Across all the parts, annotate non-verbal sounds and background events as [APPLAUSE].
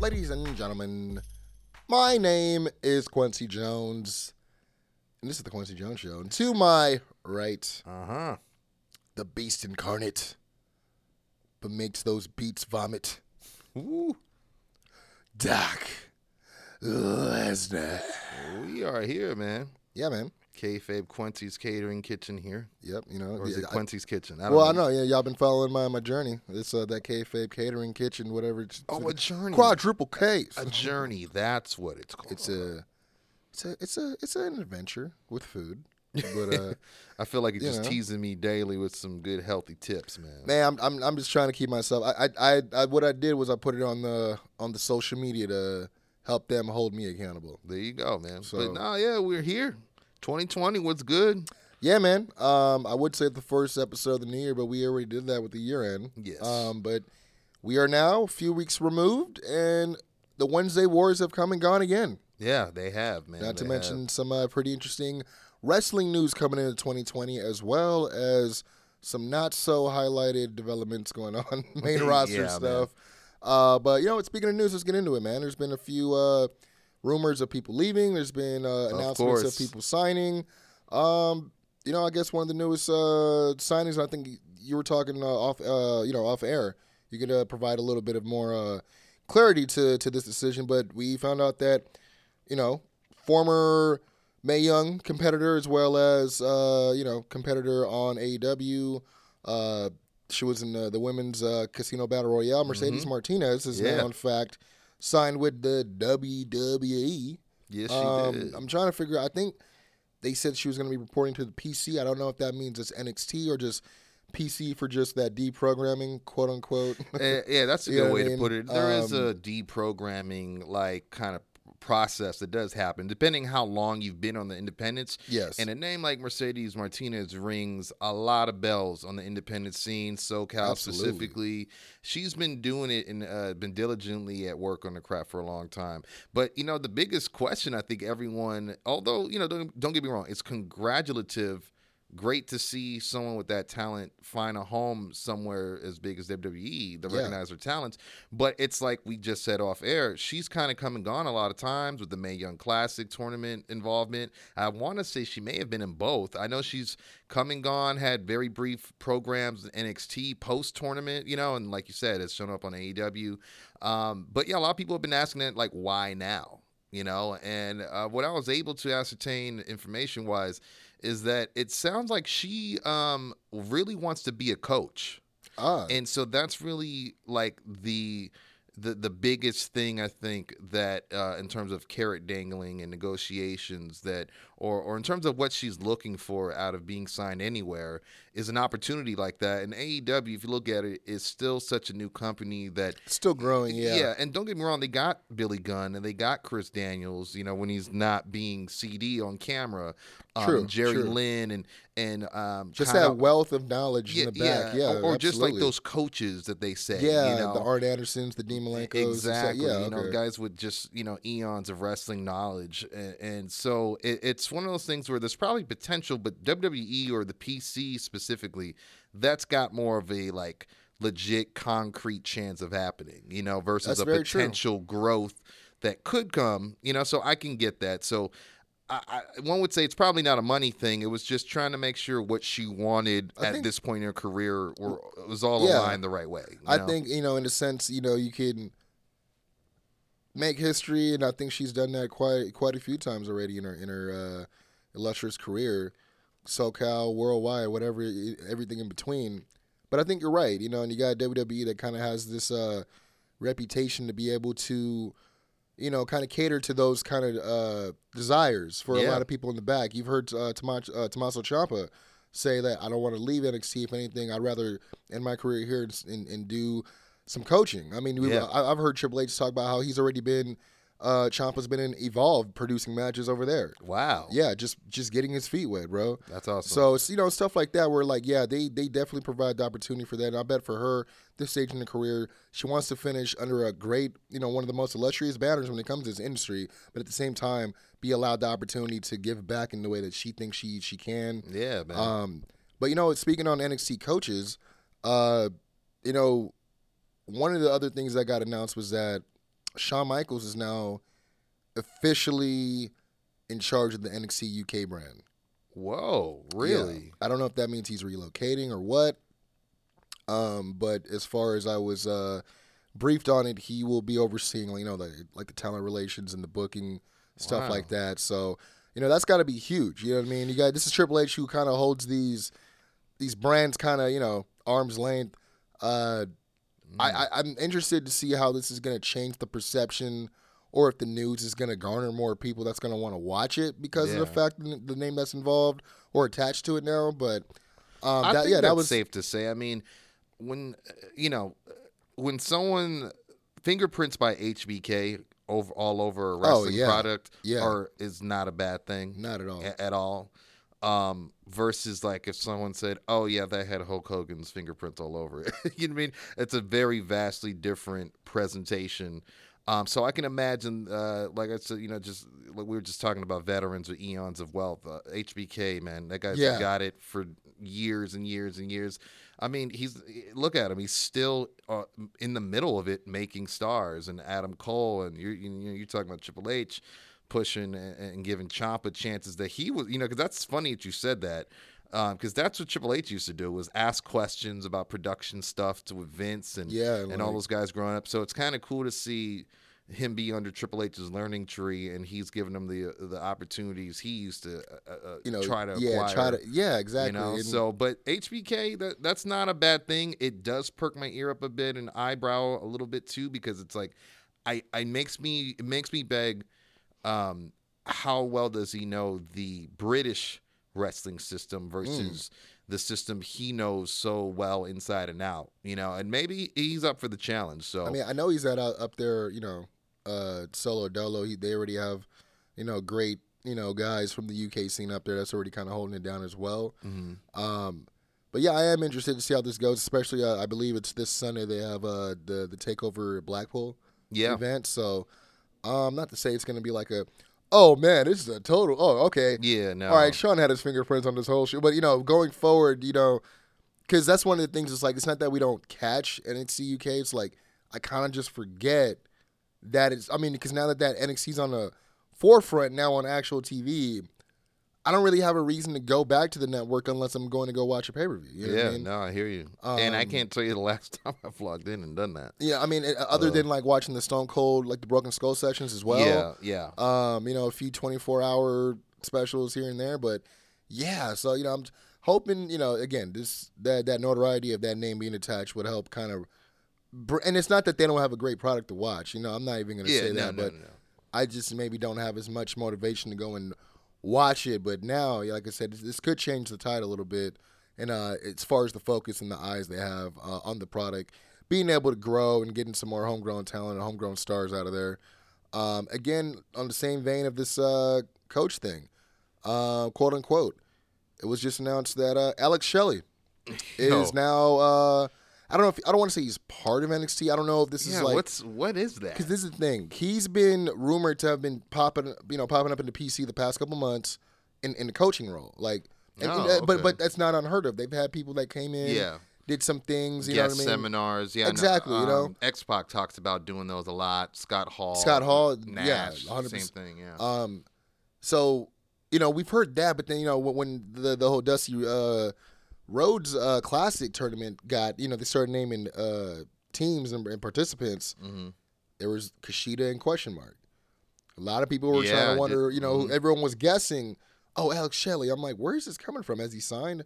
Ladies and gentlemen, my name is Kwency Jones, and this is the Kwency Jones Show. And to my right, Uh huh. the beast incarnate, but makes those beats vomit. Ooh. Doc Lesnar. We are here, man. Yeah, man. Kayfabe Kwency's Catering Kitchen here. Yep. You know. Or is yeah, it I- Kwency's Kitchen? I don't well, I know. Yeah, y'all been following my my journey. It's uh, that kayfabe catering kitchen, whatever. It's, Oh, a journey. Quadruple. A journey. That's what it's called. It's a, it's a, it's a, it's an adventure with food. But uh, [LAUGHS] I feel like you're you just know. teasing me daily with some good, healthy tips, man. man, I'm, I'm, I'm just trying to keep myself. I, I, I, I, what I did was I put it on the on the social media to help them hold me accountable. There you go, man. So- but nah, yeah, we're here. 2020, what's good? Yeah, man. Um, I would say the first episode of the new year, but we already did that with the year end. Yes. Um, but we are now a few weeks removed, and the Wednesday Wars have come and gone again. Yeah, they have, man. Not to mention have. some uh, pretty interesting wrestling news coming into 2020, as well as some not so highlighted developments going on, [LAUGHS] main [LAUGHS] roster Yeah, stuff. Uh, but you know, speaking of news, let's get into it, man. There's been a few uh, rumors of people leaving. There's been uh, announcements of course. people signing. Um, you know, I guess one of the newest uh, signings. I think you were talking uh, off, uh, you know, off air. You could uh, provide a little bit of more uh, clarity to to this decision, but we found out that you know, former Mae Young competitor as well as uh, you know competitor on AEW. Uh, she was in the, the women's uh, casino battle royale. Mercedes Martinez is Mm-hmm. Yeah. now, in fact, signed with the WWE. Yes, she Um, did. I'm trying to figure. Out. I think they said she was going to be reporting to the PC. I don't know if that means it's NXT or just PC for just that deprogramming, quote unquote. Eh, yeah, that's a [LAUGHS] good way I to put it. There is Um, a deprogramming like kind of process that does happen depending how long you've been on the independents. Yes. And a name like Mercedes Martinez rings a lot of bells on the independent scene, SoCal Absolutely. specifically. She's been doing it and uh, been diligently at work on the craft for a long time. But you know, the biggest question I think everyone, although you know, don't, don't get me wrong, it's congratulative great to see someone with that talent find a home somewhere as big as WWE, to Yeah. recognize her talents. But it's like we just said off air, she's kind of come and gone a lot of times with the Mae Young Classic tournament involvement. I want to say she may have been in both. I know she's come and gone, had very brief programs in NXT post tournament, you know, and like you said, has shown up on AEW. Um, but yeah, a lot of people have been asking it, like, why now? You know, and uh, what I was able to ascertain information wise is that it sounds like she um, really wants to be a coach. Ah, and so that's really like the the the biggest thing I think that uh, in terms of carrot dangling and negotiations that or or in terms of what she's looking for out of being signed anywhere is an opportunity like that. And AEW, if you look at it, is still such a new company that still growing. Yeah. Yeah. And don't get me wrong, they got Billy Gunn and they got Chris Daniels. You know, when he's not being CD on camera, um, True, and Jerry true. Lynn and and um, Just that wealth of knowledge in the back. Yeah. or, or just like those coaches that they say. Yeah, you know? the Arn Andersons, the Dean Malenkos. Exactly. Yeah, you know, guys with just you know eons of wrestling knowledge, and, and so it, it's one of those things where there's probably potential, but WWE or the PC specifically, that's got more of a like legit concrete chance of happening. You know, versus That's a very true. potential growth that could come. You know, so I can get that. So. I, I, one would say it's probably not a money thing. It was just trying to make sure what she wanted I at think- this point in her career were, was all Yeah. aligned the right way. you I know? think you know, in a sense, you know, you can make history, and I think she's done that quite quite a few times already in her in her uh, illustrious career, SoCal, worldwide, whatever, everything in between. But I think you're right, you know, and you got WWE that kind of has this uh, reputation to be able to, you know, kind of cater to those kind of uh, desires for a lot of people in the back. You've heard uh, Tommaso, uh, Tommaso Ciampa say that I don't want to leave NXT. If anything, I'd rather end my career here and, and, and do some coaching. I mean, we, Yeah. I, I've heard Triple H talk about how he's already been, uh, Ciampa's been in Evolve producing matches over there. Wow. Yeah, just just getting his feet wet, bro. That's awesome. So it's you know stuff like that where like yeah they they definitely provide the opportunity for that. And I bet for her this stage in her career she wants to finish under a great you know one of the most illustrious banners when it comes to this industry, but at the same time be allowed the opportunity to give back in the way that she thinks she she can. yeah, man. Um, but you know speaking on NXT coaches, uh, you know one of the other things that got announced was that Shawn Michaels is now officially in charge of the NXT UK brand. Whoa, Yeah. really? I don't know if that means he's relocating or what. Um, but as far as I was uh, briefed on it, he will be overseeing, you know, the, like the talent relations and the booking stuff Wow. like that. So, you know, that's got to be huge. You know what I mean? You got this is Triple H who kind of holds these these brands kind of you know arm's length. Uh, I, I I'm interested to see how this is going to change the perception. Or if the news is going to garner more people that's going to want to watch it because of the fact that the name that's involved or attached to it now. But um, I that, think yeah, that was safe to say. I mean, when you know, when someone fingerprints by HBK over all over a wrestling Oh, yeah. product, Yeah. or is not a bad thing, not at all. a- at all. Um, versus like if someone said, "Oh yeah, that had Hulk Hogan's fingerprints all over it," [LAUGHS] you know what I mean? It's a very vastly different presentation. Um, so I can imagine, uh, like I said, you know, just like we were just talking about veterans with eons of wealth. Uh, HBK, man, that guy's Yeah. got it for years and years and years. I mean, he's look at him; he's still uh, in the middle of it, making stars. And Adam Cole, and you're you know, you're talking about Triple H pushing and, and giving Ciampa chances that he was, you know, because that's funny that you said that. Because that's what Triple H used to do was ask questions about production stuff to Vince and Yeah, and all those guys growing up. So it's kind of cool to see him be under Triple H's learning tree, and he's giving them the the opportunities he used to uh, uh, you know, try to yeah, acquire. try to, yeah, exactly. You know, so but HBK that that's not a bad thing. It does perk my ear up a bit and eyebrow a little bit too because it's like I I makes me it makes me beg um how well does he know the British wrestling system versus the system he knows so well inside and out, you know, and maybe he's up for the challenge. So I mean, I know he's at uh, up there, you know, uh, solo dolo. He, they already have, you know, great, you know, guys from the UK scene up there that's already kind of holding it down as well. mhm. Um, but yeah, I am interested to see how this goes. Especially, uh, I believe it's this Sunday. They have uh, the the takeover Blackpool yeah, event. So, um, not to say it's going to be like a, oh man, this is a total. Oh, okay. yeah, no, All right, Shawn had his fingerprints on this whole shit, but you know, going forward, you know, because that's one of the things. It's like it's not that we don't catch NXT UK. It's like I kind of just forget that it's. I mean, because now that that NXT's on the forefront now on actual TV, I don't really have a reason to go back to the network unless I'm going to go watch a pay per view. You know what yeah, I mean? no, I hear you, and I Um, can't tell you the [LAUGHS] last time I've logged in and done that. Yeah, I mean, uh, other than like watching the Stone Cold, like the Broken Skull sections as well. yeah, yeah. um, you know, a few 24 hour specials here and there, but yeah, so you know, I'm hoping, you know, again, this that that notoriety of that name being attached would help kind of, br- and it's not that they don't have a great product to watch, you know, I'm not even gonna Yeah, say no, that, no, but no. I just maybe don't have as much motivation to go and watch it, but now, like I said, this, this could change the tide a little bit, and uh, as far as the focus and the eyes they have uh, on the product, being able to grow and getting some more homegrown talent and homegrown stars out of there. Um, again, on the same vein of this uh, coach thing, uh, quote unquote, it was just announced that uh, Alex Shelley [LAUGHS] is now. I don't know if I don't want to say he's part of NXT. I don't know if this Yeah, is like what's what is that? because this is the thing. He's been rumored to have been popping, you know, popping up into PC the past couple months in, in the coaching role. Like, and- and, Oh, but okay. but that's not unheard of. They've had people that came in, Yeah. did some things. You Guest know what I mean? seminars, yeah, no, Exactly, you know? um, X Pac talks about doing those a lot. Scott Hall, Scott Hall, Nash, yeah, same 100%. thing, yeah. Um, so you know we've heard that, but then you know when, when the the whole Dusty uh, Rhodes uh, Classic tournament got, you know, they started naming uh, teams and, and participants. Mhm. There was Kushida and question mark. A lot of people were Yeah, trying to wonder, did- you know, mhm. everyone was guessing. Oh, Alex Shelley. I'm like, where is this coming from? Has he signed?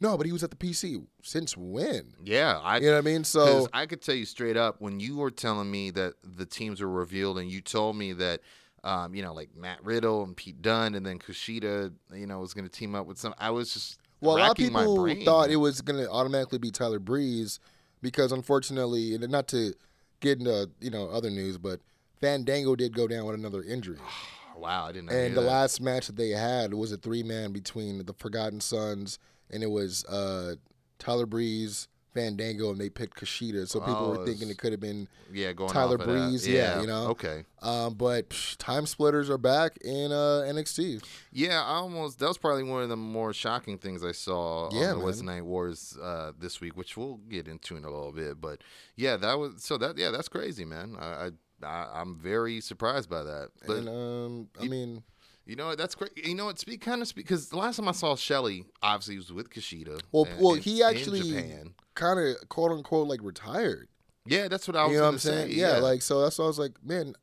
No, but he was at the PC since when? yeah, I You know what I mean. So I could tell you straight up when you were telling me that the teams were revealed, and you told me that. Um, you know, like Matt Riddle and Pete Dunne, and then Kushida, you know, was going to team up with some. I was just Well, a lot of people thought it was going to automatically be Tyler Breeze because unfortunately, and not to get into you know other news, but Fandango did go down with another injury. [SIGHS] Wow, I didn't know. And the last match that they had was a three man between the Forgotten Sons, and it was uh, Tyler Breeze, Fandango, and they picked Kushida. So people Oh, were thinking it could have been. yeah, going Tyler. Breeze, yeah, you know. Okay. Um, but psh, time splitters are back in uh, NXT. Yeah, I almost that was probably one of the more shocking things I saw Yeah, on the West. Night Wars uh, this week, which we'll get into in a little bit. But yeah, that was so that yeah, that's crazy, man. I, I, I'm very surprised by that. But and um, I you- mean, you know what? That's great. You know what? Speak kind of speak because the last time I saw Shelley, obviously, he was with Kushida. well, in- well, he in actually Japan. Kind of quote unquote like retired. Yeah, that's what I was you know what I'm saying? say. Yeah, like so that's why I was like, man,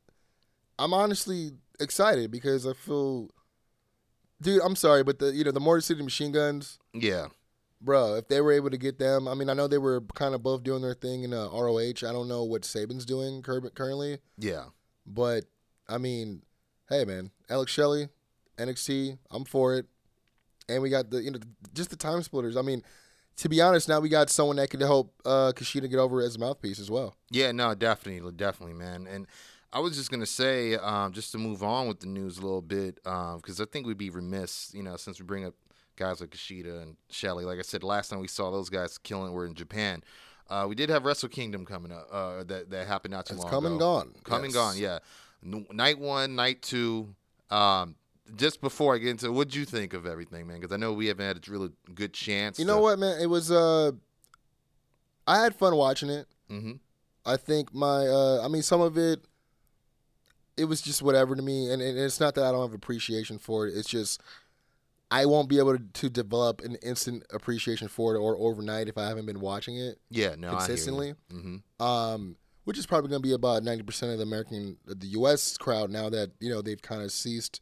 I'm honestly excited because I feel, dude, I'm sorry, but the you know the Motor City Machine Guns, yeah, bro, if they were able to get them, I mean, I know they were kind of both doing their thing in uh, ROH. I don't know what Sabin's doing currently, yeah. but I mean, hey, man, Alex Shelley, NXT, I'm for it, and we got the you know just the time splitters. I mean. To be honest, now we got someone that could help uh, Kushida get over as a mouthpiece as well. Yeah, no, definitely, definitely, man. And I was just gonna say, um, just to move on with the news a little bit, because I think we'd be remiss, you know, since we bring up guys like Kushida and Shelley. Like I said, last time we saw those guys killing were in Japan. Uh, we did have Wrestle Kingdom coming up. Uh, that that happened not too It's long come ago. and gone. Come and Yes. gone. Yeah, night one, night two. Um, just before I get into, what'd you think of everything, man? Because I know we haven't had a really good chance. You know what, man? It was. Uh, I had fun watching it. hmm I think my. Uh, I mean, some of it. It was just whatever to me, and, and it's not that I don't have appreciation for it. It's just I won't be able to, to develop an instant appreciation for it or overnight if I haven't been watching it Yeah, no, consistently. hmm Um, which is probably going to be about ninety percent of the American, the U.S. crowd now that you know they've kind of ceased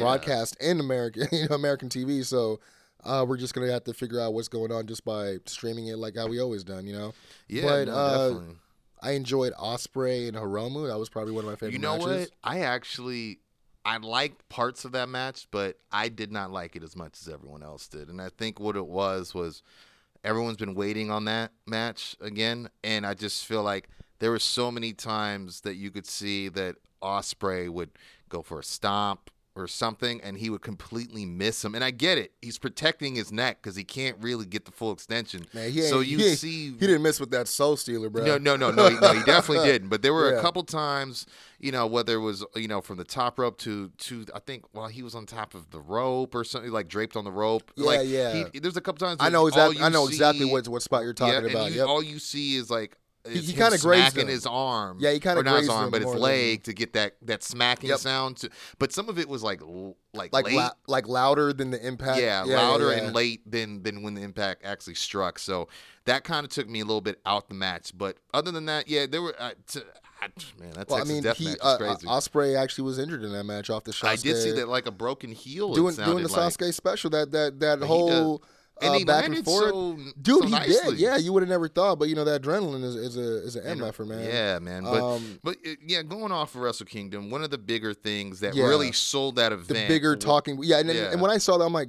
broadcast in American, [LAUGHS] you know, American TV. So uh, we're just gonna have to figure out what's going on just by streaming it, like how we always done. You know, Yeah, But, no, uh, definitely. I enjoyed Ospreay and Hiromu. That was probably one of my favorite You know matches. what? I actually I liked parts of that match, but I did not like it as much as everyone else did. And I think what it was was everyone's been waiting on that match again, and I just feel like there were so many times that you could see that Ospreay would go for a stomp or something, and he would completely miss him. And I get it; he's protecting his neck because he can't really get the full extension. Man, so you he see he didn't miss with that soul stealer, bro. no, no, no, no, he, no. He definitely [LAUGHS] didn't. But there were Yeah. a couple times, you know, whether it was, you know, from the top rope to to I think, well, he was on top of the rope or something, like draped on the rope. Yeah, like, yeah. He, there's a couple times. I know exactly. I know exactly what what spot you're talking yeah, and about. you- yep. all you see is like. He- he kinda grazed smacking his arm. Yeah, he kinda or not his arm, but his than- leg to get that that smacking Yep. sound. To, but some of it was like like like late. lou- like louder than the impact. Yeah, yeah louder yeah. and late than than when the impact actually struck. So that kind of took me a little bit out the match. But other than that, yeah, there were. Uh, t- I, man, that Well, I mean, Death he match uh, is crazy. Ospreay actually was injured in that match off the Sasuke. I did see that like a broken heel. doing doing the like. Sasuke special. That that that He whole uh, he back and forth. so, Dude, so he nicely. did. Yeah, you would have never thought, but you know that adrenaline is, is a is an And, MF, man. Yeah, man. But Um, but uh, yeah, going off of Wrestle Kingdom, one of the bigger things that Yeah. really sold that the event, bigger talking. Yeah, and, Yeah. and when I saw that, I'm like,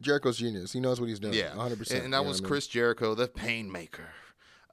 Jericho's genius. He knows what he's doing. Yeah, 100. percent And, that was Chris Jericho, the Painmaker,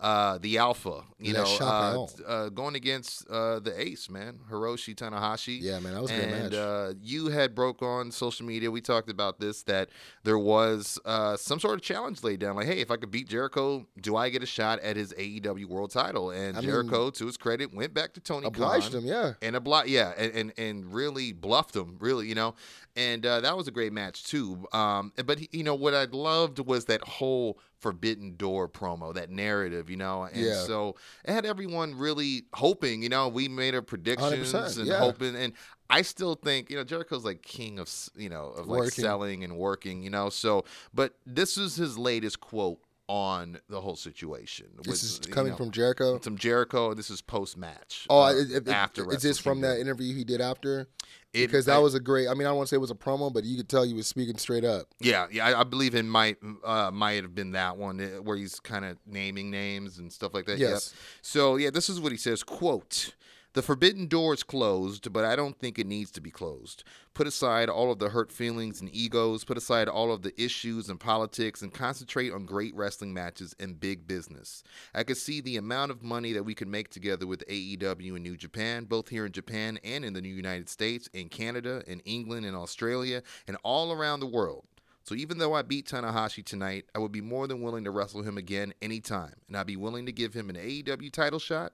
uh, the Alpha. You Le know, uh, uh, going against uh, the Ace, man, Hiroshi Tanahashi. Yeah, man, that was a good and match. uh, you had broke on social media. We talked about this that there was uh, some sort of challenge laid down. Like, hey, if I could beat Jericho, do I get a shot at his AEW World Title? And I mean- Jericho, to his credit, went back to Tony Obliged Khan him. Yeah. and a block, yeah, and, and and really bluffed him, really, you know, and uh, that was a great match too. Um, but he- you know what I loved was that whole Forbidden Door promo, that narrative, you know, and Yeah. so it had everyone really hoping, you know, we made our predictions and yeah. hoping, and I still think, you know, Jericho's like king of, you know, of like Working. selling and working, you know, so, but this is his latest quote on the whole situation. This is you coming know, from Jericho. From Jericho. This is post match. Oh, uh, it, it, after is this from that interview he did after? It- because that I- was a great. I mean, I don't want to say it was a promo, but you could tell he was speaking straight up. Yeah, yeah, I, I believe it might uh, might have been that one uh, where he's kind of naming names and stuff like that. Yes. Yep. So yeah, this is what he says. Quote. The forbidden door is closed, but I don't think it needs to be closed. Put aside all of the hurt feelings and egos, put aside all of the issues and politics, and concentrate on great wrestling matches and big business. I could see the amount of money that we could make together with AEW and New Japan, both here in Japan and in the New United States, in Canada, in England, in Australia, and all around the world. So even though I beat Tanahashi tonight, I would be more than willing to wrestle him again anytime, and I'd be willing to give him an AEW title shot,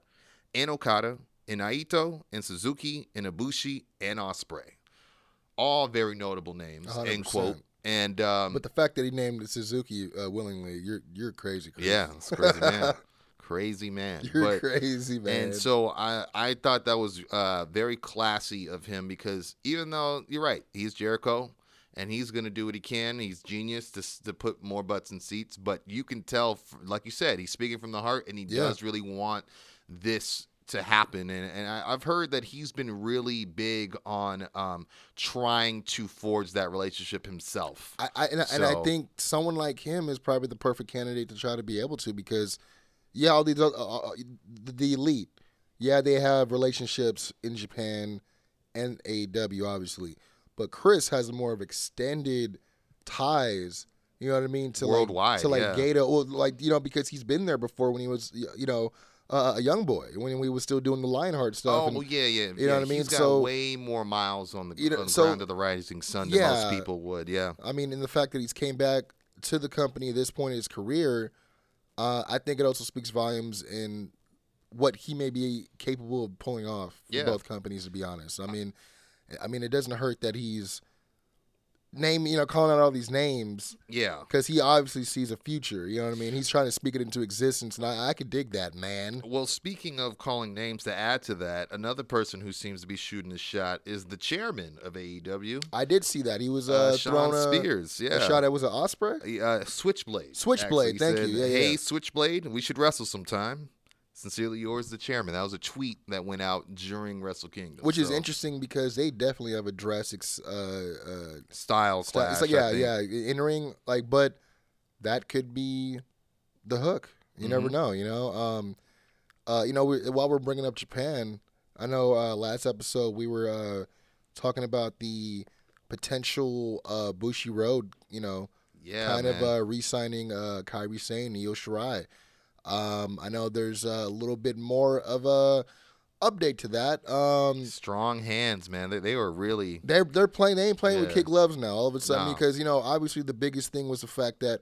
and Okada, and Naito, in Suzuki, in Ibushi, and Ospreay. All very notable names. End 100%. quote. And um, But the fact that he named Suzuki uh, willingly, you're you're crazy. Chris. yeah, it's crazy man, [LAUGHS] crazy man. you're But- crazy, man. And so I I thought that was uh, very classy of him because even though you're right, he's Jericho and he's going to do what he can. He's genius to to put more butts in seats, but you can tell, like you said, he's speaking from the heart and he Yeah. does really want this to happen. And, and I, I've heard that he's been really big on um, trying to forge that relationship himself. I, I and, I- and I think someone like him is probably the perfect candidate to try to be able to because, yeah, all these uh, the, the elite, yeah, they have relationships in Japan and AEW, obviously, but Chris has more of extended ties. You know what I mean? To Worldwide, like, to like yeah. Gato, like you know, because he's been there before when he was, you know, uh, a young boy when we was still doing the Lionheart stuff. Oh and- well, yeah, yeah. you know what I mean? He's got So- way more miles on the, You know, on the so- ground of the rising sun than most Yeah. people would. Yeah. I mean, in the fact that he's came back to the company at this point in his career, uh, I think it also speaks volumes in what he may be capable of pulling off for Yeah. both companies. To be honest, I mean, I mean, it doesn't hurt that he's name you know calling out all these names Yeah. because he obviously sees a future. You know what I mean? He's trying to speak it into existence, and I, I could dig that, man. Well, speaking of calling names, to add to that, another person who seems to be shooting a shot is the chairman of AEW, I did see that he was uh, uh, Sean a, Spears. Yeah. a shot at was it Ospreay? Uh, Switchblade. Switchblade, actually thank said, you. Yeah, hey, yeah. Switchblade, we should wrestle sometime. Sincerely yours, the chairman. That was a tweet that went out during Wrestle Kingdom. Which is interesting because they definitely have addressed ex- uh, uh, Style clash. It's like yeah, yeah, in ring like, but that could be the hook. You Mm-hmm. never know. You know, um, uh, you know, we, while we're bringing up Japan, I know uh, last episode we were uh, talking about the potential uh, Bushiroad. You know, Yeah, kind man. of uh, re-signing uh, Kairi Sane, Io Shirai. Um, I know there's a little bit more of a update to that. Um, Strong hands, man. They, they were really. they're they're playing. They ain't playing with Yeah. kid gloves now. All of a sudden, No. because you know, obviously, the biggest thing was the fact that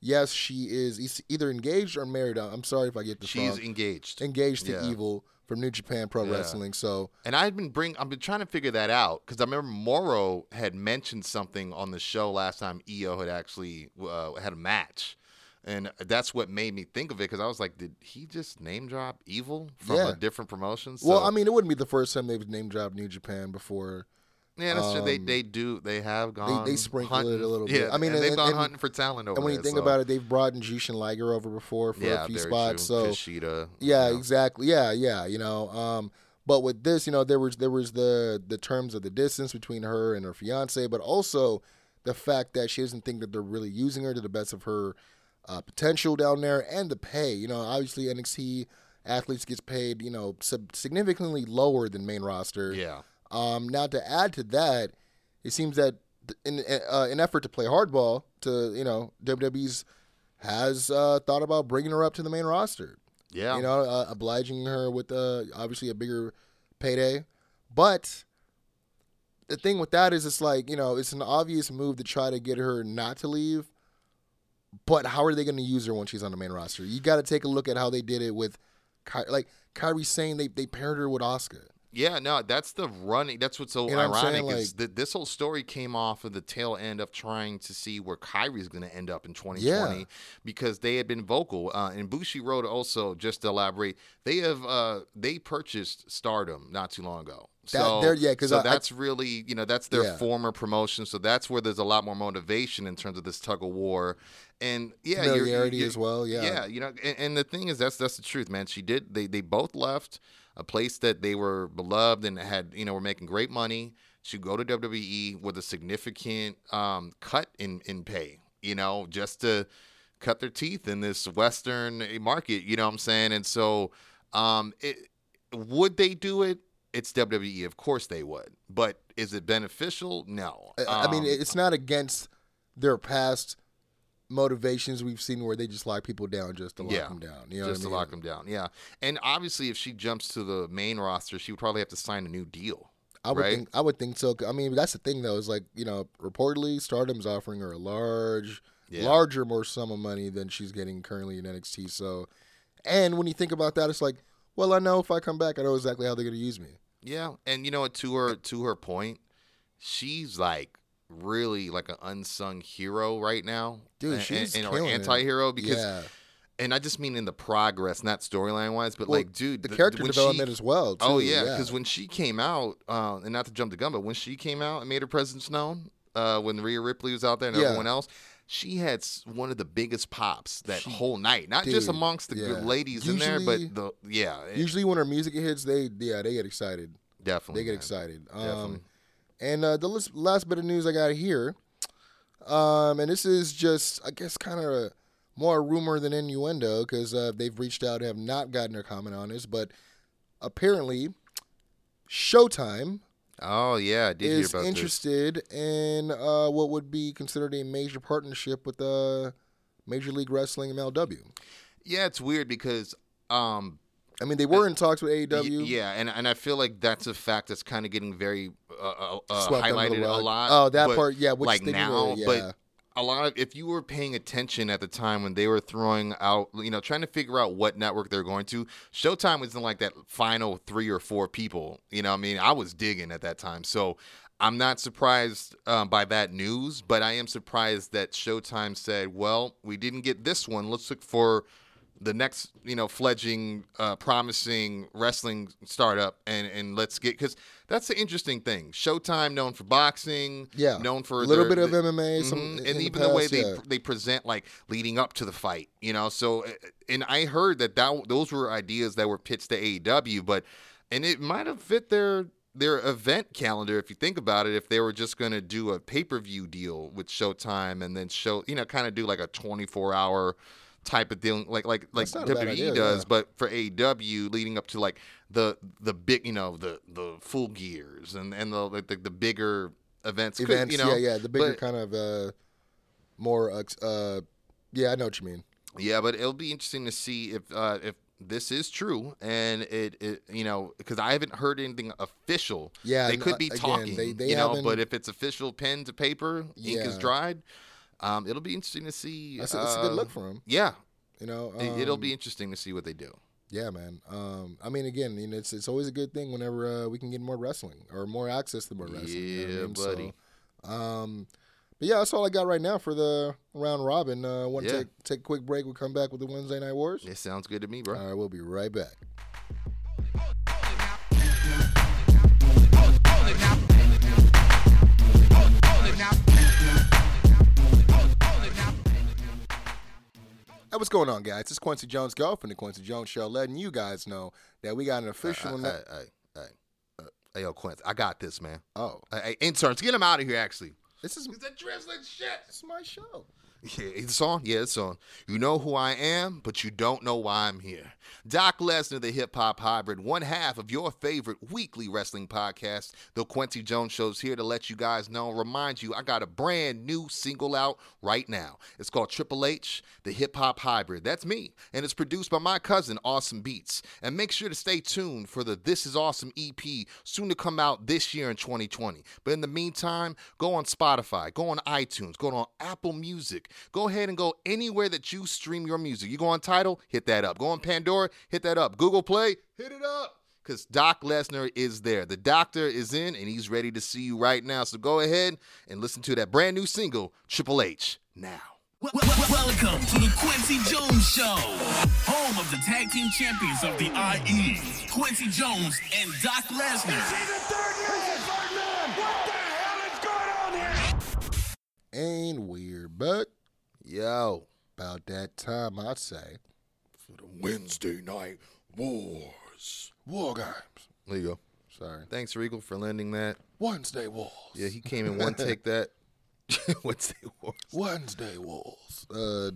yes, she is either engaged or married. I'm sorry if I get this She's wrong. engaged. engaged to Yeah. Evil from New Japan Pro Yeah. Wrestling. So And I've been bring I've been trying to figure that out because I remember Mauro had mentioned something on the show last time Io had actually uh, had a match, and that's what made me think of it because I was like, did he just name drop Evil from Yeah. a different promotion? well, I mean, it wouldn't be the first time they've name dropped New Japan before. yeah, that's true. They um, they do they have gone they sprinkle it a hunting. little bit. Yeah, I mean, and they've and- gone and- hunting for talent over and when you there, think so- about it, they've brought in Jushin Liger over before for yeah, a few spots. true. So Kushida, Yeah, you know. exactly. Yeah, yeah. You know, um, but with this, you know, there was there was the the terms of the distance between her and her fiance, but also the fact that she doesn't think that they're really using her to the best of her uh, potential down there, and the pay. You know, obviously NXT athletes gets paid, you know, sub- significantly lower than main roster. yeah. Um, now to add to that, it seems that in uh, an effort to play hardball, to you know, WWE's has uh, thought about bringing her up to the main roster Yeah, you know, uh, obliging her with uh, obviously a bigger payday. But the thing with that is, it's like you know, it's an obvious move to try to get her not to leave. But how are they going to use her when she's on the main roster? You got to take a look at how they did it with, Ky- like Kairi Sane they they paired her with Asuka. Yeah, no, that's the running. That's what's so You know what ironic saying? is Like- that this whole story came off of the tail end of trying to see where Kairi's going to end up in 2020 Yeah. because they had been vocal. Uh, and Bushiroad also, just to elaborate, they have uh, they purchased Stardom not too long ago. That- So, yeah, 'cause so I- I- that's really you know that's their Yeah. former promotion. So that's where there's a lot more motivation in terms of this tug of war. And yeah, you're- Familiarity you're- as well, yeah. yeah, you know, and, and the thing is, that's that's the truth, man. She did. They they both left a place that they were beloved and had, you know, were making great money to go to WWE with a significant um, cut in in pay. You know, just to cut their teeth in this Western market. You know what I'm saying? And so, um, it would they do it? It's WWE. Of course they would. But is it beneficial? No. I- I mean, Um, it's not against their past motivations we've seen where they just lock people down just to lock Yeah, them down. You know just I to lock them down. Yeah. And obviously, if she jumps to the main roster, she would probably have to sign a new deal. I would right? think. I would think so. I mean, that's the thing though. Is like you know, reportedly, Stardom's offering her a large, Yeah. larger, more sum of money than she's getting currently in NXT. So, and when you think about that, it's like, well, I know if I come back, I know exactly how they're going to use me. Yeah, and you know what? To her to her point, she's like really like an unsung hero right now, Dude, and, she's and, or killing anti-hero because, yeah, and I just mean in the progress, not storyline wise, but Well, like, dude, the character development she, as well. Too. Oh yeah, because when she came out, uh, and not to jump the gun, but when she came out and made her presence known, uh, when Rhea Ripley was out there and Yeah. everyone else. She had one of the biggest pops that She- whole night, not just amongst the yeah. ladies in there, but the yeah, it- usually when her music hits, they yeah they get excited. definitely They get man. excited. Um, and uh, the last, last bit of news I got here, um, and this is just, I guess, kind of more rumor than innuendo because uh, they've reached out and have not gotten a comment on this, but apparently, Showtime Oh yeah, I did hear is about this. interested in uh, what would be considered a major partnership with uh, Major League Wrestling MLW. Yeah, it's weird because um I mean, they were in talks with y- AEW. yeah, and and I feel like that's a fact that's kind of getting very uh, uh, uh, Swept under the highlighted a lot. Oh, that but, part, yeah, which like they need to- now, yeah. but a lot of if you were paying attention at the time when they were throwing out, you know, trying to figure out what network they're going to, Showtime was in like that final three or four people. You know, I mean, I was digging at that time, so. I'm not surprised um, by that news, but I am surprised that Showtime said, "Well, we didn't get this one. Let's look for the next, you know, fledging, uh, promising wrestling startup, and and let's get because that's the interesting thing. Showtime, known for boxing, Yeah. known for a little their- bit of the- MMA, some, Mhm, in and the even the way past, they they present like leading up to the fight, you know. So, uh, and I heard that that those were ideas that were pitched to AEW, but and it might have fit their their event calendar if you think about it. If they were just going to do a pay per view deal with Showtime and then show, you know, kind of do like a twenty four hour type of deal, like like like That's not a bad WWE idea, does, yeah. but for AEW leading up to like the the big, you know, the the full gears and and the like the, the bigger events, Could- events. you know, yeah, yeah, the bigger but- kind of uh, more. Uh, uh, yeah, I know what you mean. Yeah, but it'll be interesting to see if uh, if this is true and it, it you know because I haven't heard anything official. Yeah, they could uh, be again, talking, they- they you know. But if it's official pen to paper, ink is dried. Um, it'll be interesting to see. That's a, that's a good uh, look for him. Yeah, You know, it, it'll um, be interesting to see what they do. Yeah, man. Um, I mean, again, you know, it's it's always a good thing whenever uh, we can get more wrestling or more access to more wrestling. you know I Yeah, mean? buddy. So, um, but yeah, that's all I got right now for the round robin. Uh, want to Yeah. take take a quick break. We'll come back with the Wednesday Night Wars. It sounds good to me, bro. All right, we'll be right back. Hey, what's going on, guys? It's Kwency Jones Go from the Kwency Jones Show, letting you guys know that we got an official. Hey, hey, hey, hey, uh, hey, yo, Kwency, I got this, man. oh, Hey, hey, interns, get him out of here. Actually, this is that drizzling shit? this is my show. Yeah, it's on. Yeah, it's on. You know who I am, but you don't know why I'm here. Doc Lesnar, the hip hop hybrid, one half of your favorite weekly wrestling podcast, The Kwency Jones Show's here to let you guys know, remind you, I got a brand new single out right now. It's called Triple H, the hip hop hybrid. That's me, and it's produced by my cousin, Awesome Beats. And make sure to stay tuned for the This Is Awesome EP, soon to come out this year in 2020. But in the meantime, go on Spotify, go on iTunes, go on Apple Music. Go ahead and go anywhere that you stream your music. You go on Tidal, hit that up. Go on Pandora, hit that up. Google Play, hit it up. Because Doc Lesnar is there. The doctor is in and he's ready to see you right now. So go ahead and listen to that brand new single, Triple H, now. Wel- wel- Welcome to the Kwency Jones Show, home of the tag team champions of the IE, Kwency Jones and Doc Lesnar. And we're back. Yo. About that time, I'd say. For the Wednesday night wars. War games. There you go. Sorry. Thanks, Regal, for lending that. Wednesday Wars. Yeah, he came in one take that. [LAUGHS] Wednesday wars. Wednesday Wars. Uh,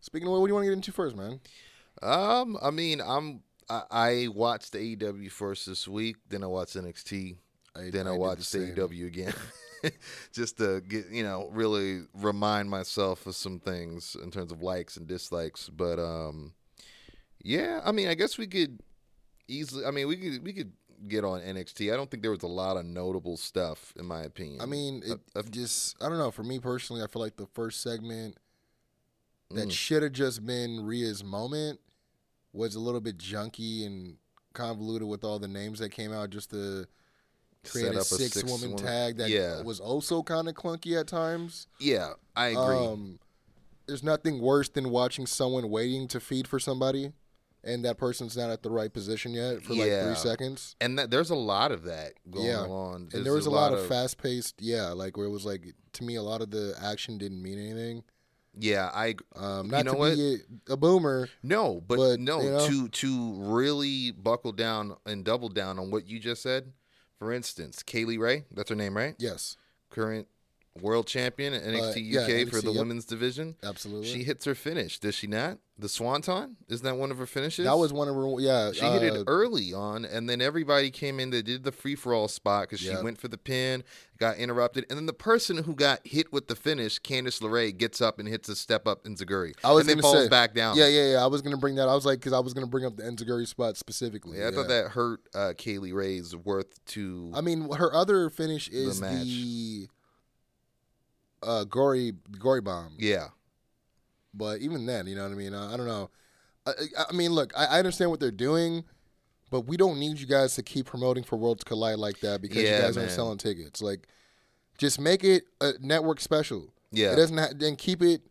speaking of what, what do you want to get into first, man? Um, I mean, I'm I, I watched the AEW first this week, then I watched NXT, I- then I I, watched. AEW again, [LAUGHS] [LAUGHS] just to get you know really remind myself of some things in terms of likes and dislikes. But um, yeah, I mean, I guess we could easily. I mean, we could we could get on NXT. I don't think there was a lot of notable stuff in my opinion. I mean, it uh, just I don't know. For me personally, I feel like the first segment that Mm. should have just been Rhea's moment was a little bit junky and convoluted with all the names that came out just to create set a six, woman tag that yeah, was also kind of clunky at times. yeah, I agree. Um, there's nothing worse than watching someone waiting to feed for somebody, and that person's not at the right position yet for like Yeah. three seconds. and that, there's a lot of that going Yeah. on. And there was a lot, of fast paced, yeah, like where it was like to me a lot of the action didn't mean anything. Yeah, I Um, You not know to what? be a, a boomer, no, but, But, no you know- to to really buckle down and double down on what you just said. For instance, Kay Lee Ray, that's her name, right? yes, Current world champion at NXT Uh, yeah, UK for the yep. women's division. absolutely. She hits her finish, does she not? The Swanton? Isn't that one of her finishes? that was one of her, yeah. She hit uh, it early on, and then everybody came in. They did the free for all spot because she Yeah. went for the pin, got interrupted, and then the person who got hit with the finish, Candice LeRae, gets up and hits a step up Enziguri, I was and then falls say- back down. Yeah, yeah, yeah. I was gonna bring that. I was like, because I was gonna bring up the Enziguri spot specifically. Yeah, I thought that hurt uh, Kay Lee Ray's worth to. I mean, her other finish is match. the, uh, gory gory bomb. yeah, But even then, you know what I mean. Uh, I don't know. I, I- mean, look, I, I understand what they're doing, but we don't need you guys to keep promoting for Worlds Collide like that because Yeah, you guys aren't selling tickets. Like, just make it a network special. yeah. It doesn't ha- then keep it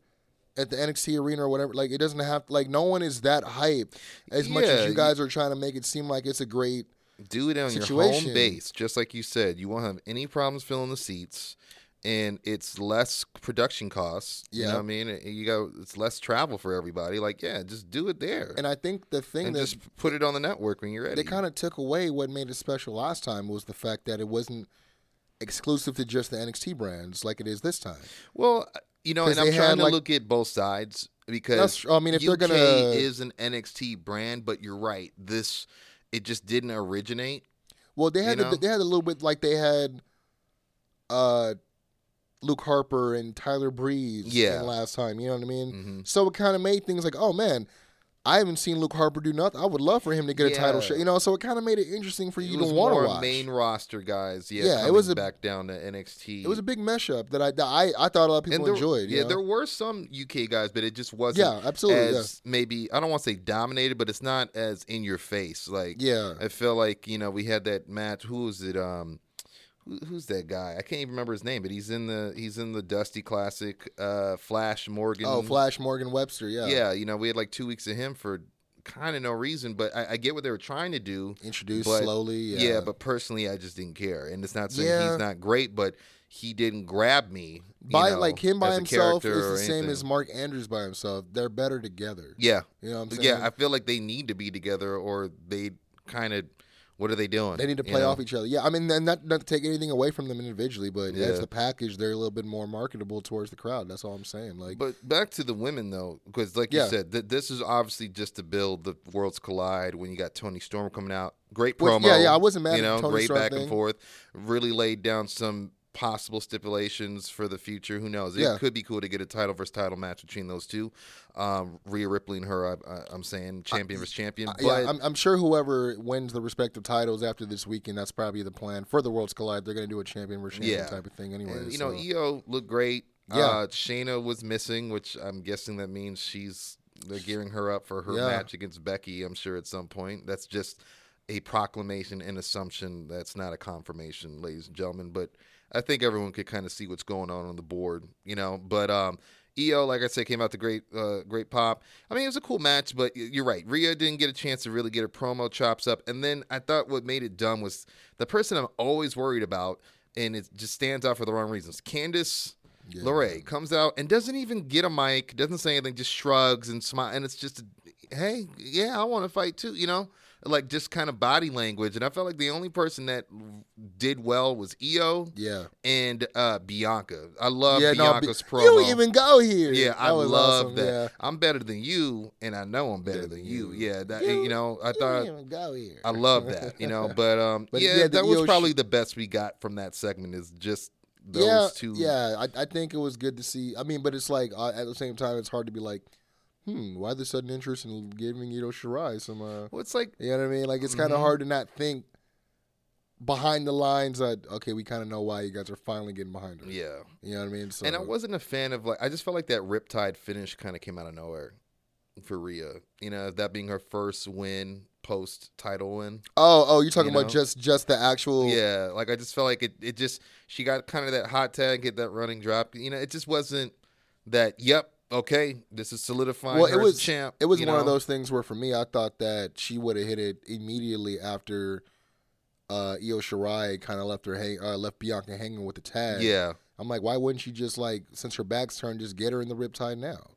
at the NXT arena or whatever. Like, it doesn't have like no one is that hype as much as you guys are trying to make it seem like it's a great. Do it on your situation. home base, just like you said. You won't have any problems filling the seats, and it's less production costs. You know Yeah. what I mean? You go, it's less travel for everybody. Like, yeah, just do it there, And I think the thing and that just put it on the network when you're ready. they kind of took away what made it special last time was the fact that it wasn't exclusive to just the NXT brands like it is this time. Well, you know, and I'm trying had, to like- look at both sides because I mean, if they're UK gonna- is an NXT brand, but you're right. This it just didn't originate. Well, they had they had a little bit like they had uh Luke Harper and Tyler Breeze Yeah. in last time, you know what I mean? Mhm. So it kind of made things like, oh man, I haven't seen Luke Harper do nothing. I would love for him to get a title shot, you know. So it kind of made it interesting for you to want to watch. main roster guys. Yeah, Yeah, it was a- back down to NXT. it was a big mashup that I that I, I thought a lot of people there, enjoyed. Yeah, know? there were some UK guys, but it just wasn't. Yeah, absolutely, As maybe I don't want to say dominated, but it's not as in your face. Like yeah. I feel like you know we had that match. Who was it? Um, who, who's that guy? I can't even remember his name, but he's in the he's in the Dusty Classic. Uh, Flash Morgan. Oh, Flash Morgan Webster, yeah. Yeah, you know we had like two weeks of him for kind of no reason, but I, I get what they were trying to do. Introduce But- slowly. Yeah. Yeah. but personally, I just didn't care, and it's not saying Yeah. he's not great, but he didn't grab me. by know, like him by himself is the same as Mark Andrews by himself. They're better together. Yeah, You know what I'm saying? yeah. I feel like they need to be together, or they kind of. What are they doing? They need to You play know? off each other. Yeah, I mean, and not not to take anything away from them individually, but Yeah. as the package, they're a little bit more marketable towards the crowd. That's all I'm saying. Like, But back to the women though, because like Yeah. you said, th- this is obviously just to build the worlds collide. When you got Toni Storm coming out, great promo. yeah, yeah, I wasn't mad You at know, great Storm back thing. and forth. Really laid down some possible stipulations for the future. Who knows? It Yeah. could be cool to get a title versus title match between those two. Um, Rhea Ripley and her, I, I, I'm saying champion versus champion. uh, But yeah, I'm, I'm sure whoever wins the respective titles after this weekend, that's probably the plan for the Worlds Collide. They're going to do a champion versus champion Yeah. type of thing anyway. And, you know, so. Io looked great. Yeah. Uh, Shayna was missing, which I'm guessing that means she's they're gearing her up for her Yeah. match against Becky. I'm sure at some point. That's just a proclamation and assumption. That's not a confirmation, ladies and gentlemen. But I think everyone could kind of see what's going on on the board, you know. But um, Io, like I said, came out to great, uh, great pop. I mean, it was a cool match, but you're right. Rhea didn't get a chance to really get her promo chops up. And then I thought what made it dumb was the person I'm always worried about, and it just stands out for the wrong reasons. Candice Yeah. LeRae comes out and doesn't even get a mic, doesn't say anything, just shrugs and smile, and it's just, hey, yeah, I want to fight too, you know. Like just kind of body language, and I felt like the only person that did well was Io Yeah. and uh, Bianca. I love yeah, Bianca's Bi- promo. You don't even go here. Yeah, I That was love awesome, that. Yeah. I'm better than you, and I know I'm better than you. Yeah, that You- you know, I You thought don't even go here. I love that. You know, [LAUGHS] but um, But yeah, yeah, that was Io sh- probably the best we got from that segment. Is just those yeah, two. Yeah, I, I think it was good to see. I mean, but it's like uh, at the same time, it's hard to be like, hmm, why the sudden interest in giving Io Shirai some? Uh, Well, it's like you know what I mean? Like it's kind of Mhm. hard to not think behind the lines that okay, we kind of know why you guys are finally getting behind her. yeah. You know what I mean? So And I wasn't a fan of like I just felt like that Riptide finish kind of came out of nowhere for Rhea. You know, that being her first win post title win. Oh, oh, you're talking you about know? just just the actual. Yeah, like I just felt like it. It just she got kind of that hot tag, get that running drop. You know, it just wasn't that. Yep, okay, this is solidifying Well, it as was champ. It was one of those things where for me, I thought that she would have hit it immediately after uh, Io Shirai kind of left her hang, uh, left Bianca hanging with the tag. Yeah, I'm like, why wouldn't she just like, since her back's turned, just get her in the riptide now?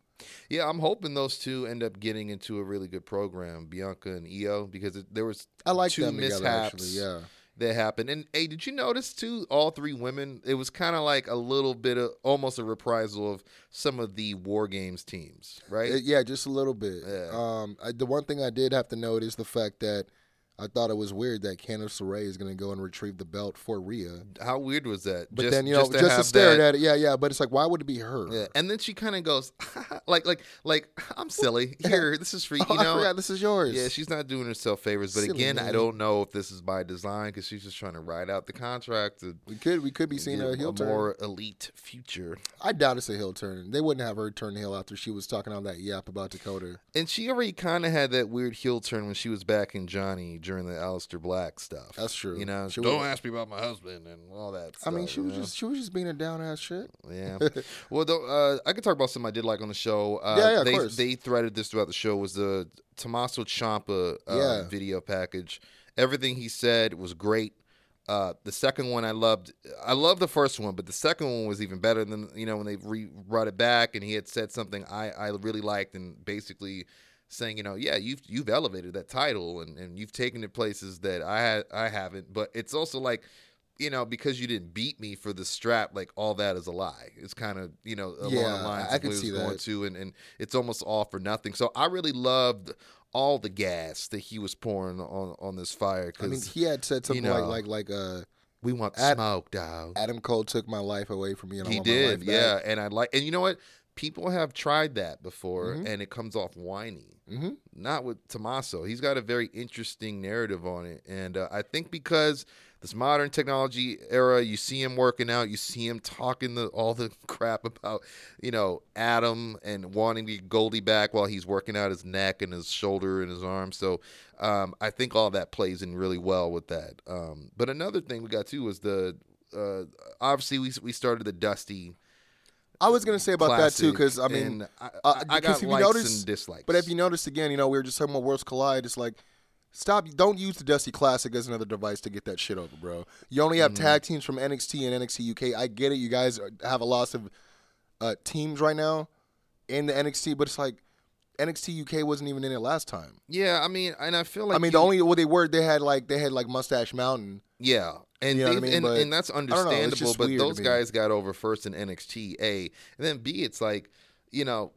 yeah. I'm hoping those two end up getting into a really good program, Bianca and Io, because it, there was I like two them together, mishaps. actually. Yeah. That happened. And hey, did you notice too? All three women. It was kind of like a little bit of almost a reprisal of some of the War Games teams, right? Yeah, just a little bit. Yeah. Um, I, the one thing I did have to note is the fact that I thought it was weird that Candice LeRae is going to go and retrieve the belt for Rhea. How weird was that? But just, then you know, just just to, to, stare that, at it, yeah, yeah. But it's like, why would it be her? Yeah, and then she kind of goes, [LAUGHS] like, like, like, I'm silly. [LAUGHS] Here, this is for you. [LAUGHS] Oh, I know, forgot this is yours. Yeah, she's not doing herself favors. But Silly again, I don't know if this is by design because she's just trying to ride out the contract to we could we could be seeing a heel turn. more elite future. I doubt it's a heel turn. They wouldn't have her turn heel after she was talking on that yap about Dakota. And she already kind of had that weird heel turn when she was back in Johnny during the Aleister Black stuff. That's true. You know, She don't was- ask me about my husband and all that. I mean, she was know? just she was just being a down ass shit. Yeah. [LAUGHS] well, though, uh, I could talk about something I did like on the show. Uh, Yeah, yeah, of they, course. They threaded this throughout the show was the Tommaso Ciampa uh, Yeah. video package. Everything he said was great. Uh, the second one I loved. I loved the first one, but the second one was even better than you know when they re- brought it back and he had said something I, I really liked and basically saying you know yeah you've you've elevated that title and, and you've taken it places that I had I haven't but it's also like you know, because you didn't beat me for the strap, like all that is a lie. It's kind of, you know, along Yeah, the lines I of could what he see was going that. to, and, and it's almost all for nothing. So I really loved all the gas that he was pouring on on this fire I mean, he had said something you know, like like like uh, we want Ad- smoke, dog. Adam Cole took my life away from me. And He did, life yeah. And I like, and you know what? People have tried that before, Mhm. and it comes off whiny. Mhm. Not with Tommaso. He's got a very interesting narrative on it, and uh, I think because this modern technology era, you see him working out, you see him talking the, all the [LAUGHS] crap about, you know, Adam and wanting to get Goldie back while he's working out his neck and his shoulder and his arm. So um, I think all that plays in really well with that. Um, but another thing we got too was the uh, obviously we we started the Dusty I was gonna say about that too, because I mean, I, uh, I, I got if you likes notice- and dislikes. but if you notice again, you know, we were just talking about Worlds Collide. It's like, stop! Don't use the Dusty Classic as another device to get that shit over, bro. You only have Mm-hmm. tag teams from NXT and NXT UK. I get it. You guys are, have a loss of uh, teams right now in the NXT, but it's like NXT UK wasn't even in it last time. yeah, I mean, and I feel like I mean, you- the only well they were they had like they had like Mustache Mountain. Yeah, and You know I mean? and, and that's I know, understandable. but those guys got over first in NXT A, and then B. It's like you know,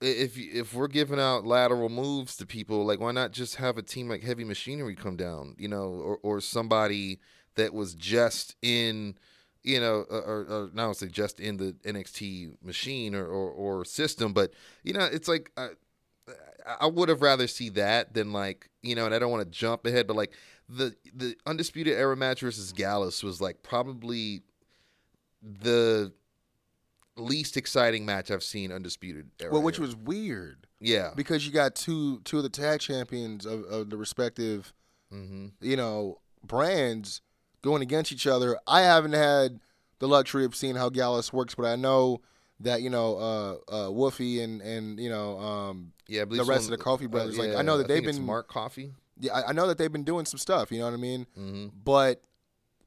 if if we're giving out lateral moves to people, like why not just have a team like Heavy Machinery come down, you know, or or somebody that was just in. You know, or, or, not say just in the NXT machine or, or, or system, but you know, it's like uh, I would have rather see that than like you know, and I don't want to jump ahead, but like the the undisputed era match versus Gallus was like probably the least exciting match I've seen undisputed era. Well, which era. was weird yeah, because you got two two of the tag champions of, of the respective hmm you know brands going against each other. I haven't had the luxury of seeing how Gallus works, but I know that you know uh, uh, Woofy and and you know um, yeah. The rest of the Coffey uh, brothers. like I know that they've been Mark Coffey. Yeah, I, I know that they've been doing some stuff. You know what I mean? hmm But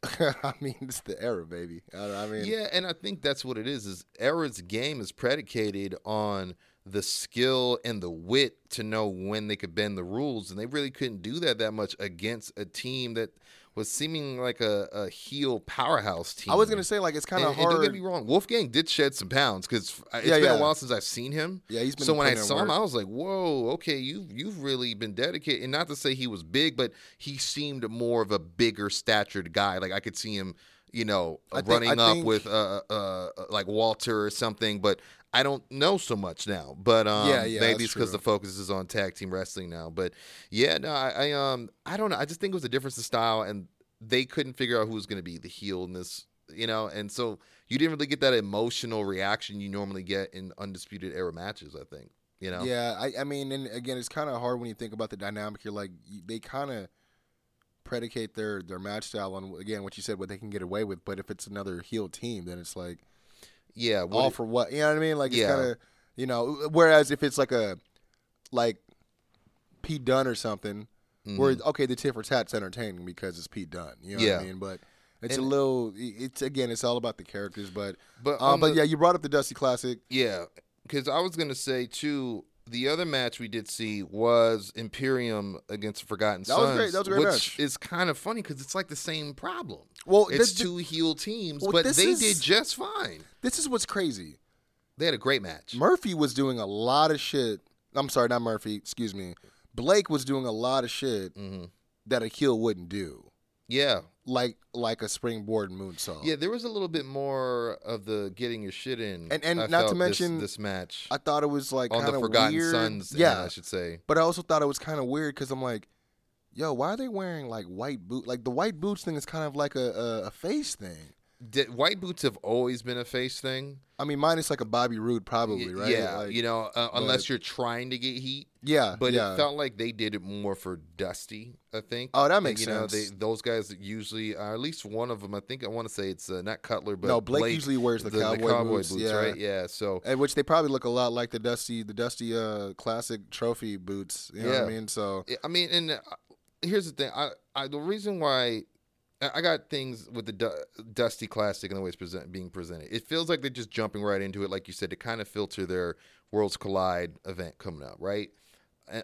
[LAUGHS] I mean, it's the era, baby. I, I mean, Yeah, and I think that's what it is. Is Era's game is predicated on the skill and the wit to know when they could bend the rules, and they really couldn't do that that much against a team that was seeming like a, a heel powerhouse team. I was gonna say like it's kind of and don't get me wrong, Wolfgang did shed some pounds because it's Yeah, been yeah. a while since I've seen him. Yeah, he's been So when I saw him. I was like, "Whoa, okay, you you've really been dedicated." And not to say he was big, but he seemed more of a bigger statured guy. Like I could see him, you know, think- running I up think- with uh, uh uh, like Walter or something. But I don't know so much now. But um, Yeah, yeah, maybe it's because the focus is on tag team wrestling now. But yeah, no, I, I um I don't know. I just think it was a difference in style, and they couldn't figure out who was going to be the heel in this. You know, and so you didn't really get that emotional reaction you normally get in undisputed era matches. I think. You know. Yeah, I, I mean, and again, it's kind of hard when you think about the dynamic. You're like, they kind of predicate their their match style on again what you said, what they can get away with. But if it's another heel team, then it's like Yeah. what all it- for what? You know what I mean? Like it's Yeah. kind of you know. Whereas if it's like a like Pete Dunne or something, where okay, the tit for tat's entertaining because it's Pete Dunne. You know Mm-hmm. Yeah. what I mean? But it's And- a little. It's again, it's all about the characters. But But um, but the- yeah, you brought up the Dusty Classic. Yeah, because I was gonna say too. The other match we did see was Imperium against Forgotten That Sons, great. That was a great which match. is kind of funny because it's like the same problem. Well, it's two heel teams, well, but they is- did just fine. This is what's crazy. They had a great match. Murphy was doing a lot of shit. I'm sorry, not Murphy. Excuse me. Blake was doing a lot of shit hmm that a heel wouldn't do, Yeah, like like a springboard moonsault. yeah. There was a little bit more of the getting your shit in, And- and I not to felt this- mention, this, match I thought it was like on kind the of Forgotten weird. Sons. end, yeah, I should say. but I also thought it was kind of weird because I'm like, yo, why are they wearing like white boot? Like the white boots thing is kind of like a, a, a face thing. Did, white boots have always been a face thing. I mean, minus like a Bobby Roode, probably, right? Yeah, Like, you know, uh, unless but- you're trying to get heat. yeah, But yeah. it felt like they did it more for Dusty, I think. Oh, that And, makes you know, sense. they those guys usually, uh, at least one of them, I think I want to say it's uh, not Cutler, but No, Blake usually wears the cowboy boots, yeah. right? Yeah. So and which they probably look a lot like the Dusty, the Dusty uh, classic trophy boots. You know what I mean? So I mean, and uh, here's the thing. I, I the reason why. I got things with the Du- Dusty Classic and the way it's present, being presented. It feels like they're just jumping right into it, like you said, to kind of filter their Worlds Collide event coming up, right?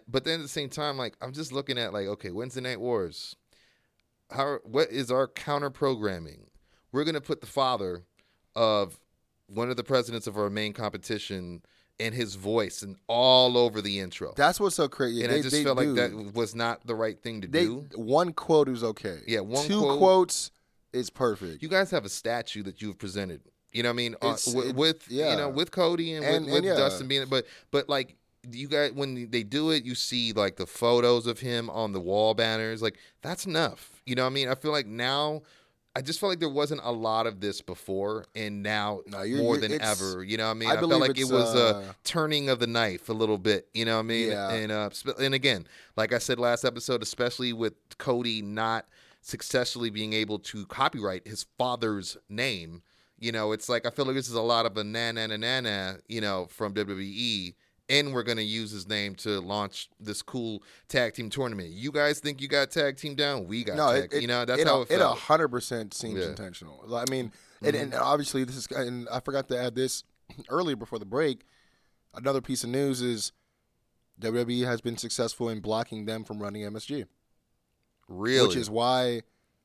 But then at the same time, like I'm just looking at like, okay, Wednesday Night Wars. How what is our counter programming? We're gonna put the father of one of the presidents of our main competition and his voice and all over the intro. that's what's so crazy. and they, I just felt do. like that was not the right thing to They do. one quote is okay. Yeah, one two quote- quotes is perfect. You guys have a statue that you've presented. You know what I mean? Uh, with, it- with you know with Cody and, And- with, with and yeah. Dustin being, but but like you guys when they do it, you see like the photos of him on the wall banners. Like that's enough. You know what I mean? I feel like now. I just felt like there wasn't a lot of this before, and now No, you're- more you're- than ever. You know what I mean? I I, felt like it was uh, a turning of the knife a little bit. You know what I mean? Yeah. And uh, and again, like I said last episode, especially with Cody not successfully being able to copyright his father's name. You know, it's like I feel like this is a lot of a na na na na na, you know, from WWE, and we're gonna use his name to launch this cool tag team tournament. You guys think you got tag team down? We got no, tag. it, you know, that's it, how it It a hundred percent seems Yeah. Mm-hmm. intentional. I mean, and, and obviously this is, and I forgot to add this [CLEARS THROAT] earlier before the break. Another piece of news is WWE has been successful in blocking them from running MSG, really, which is why.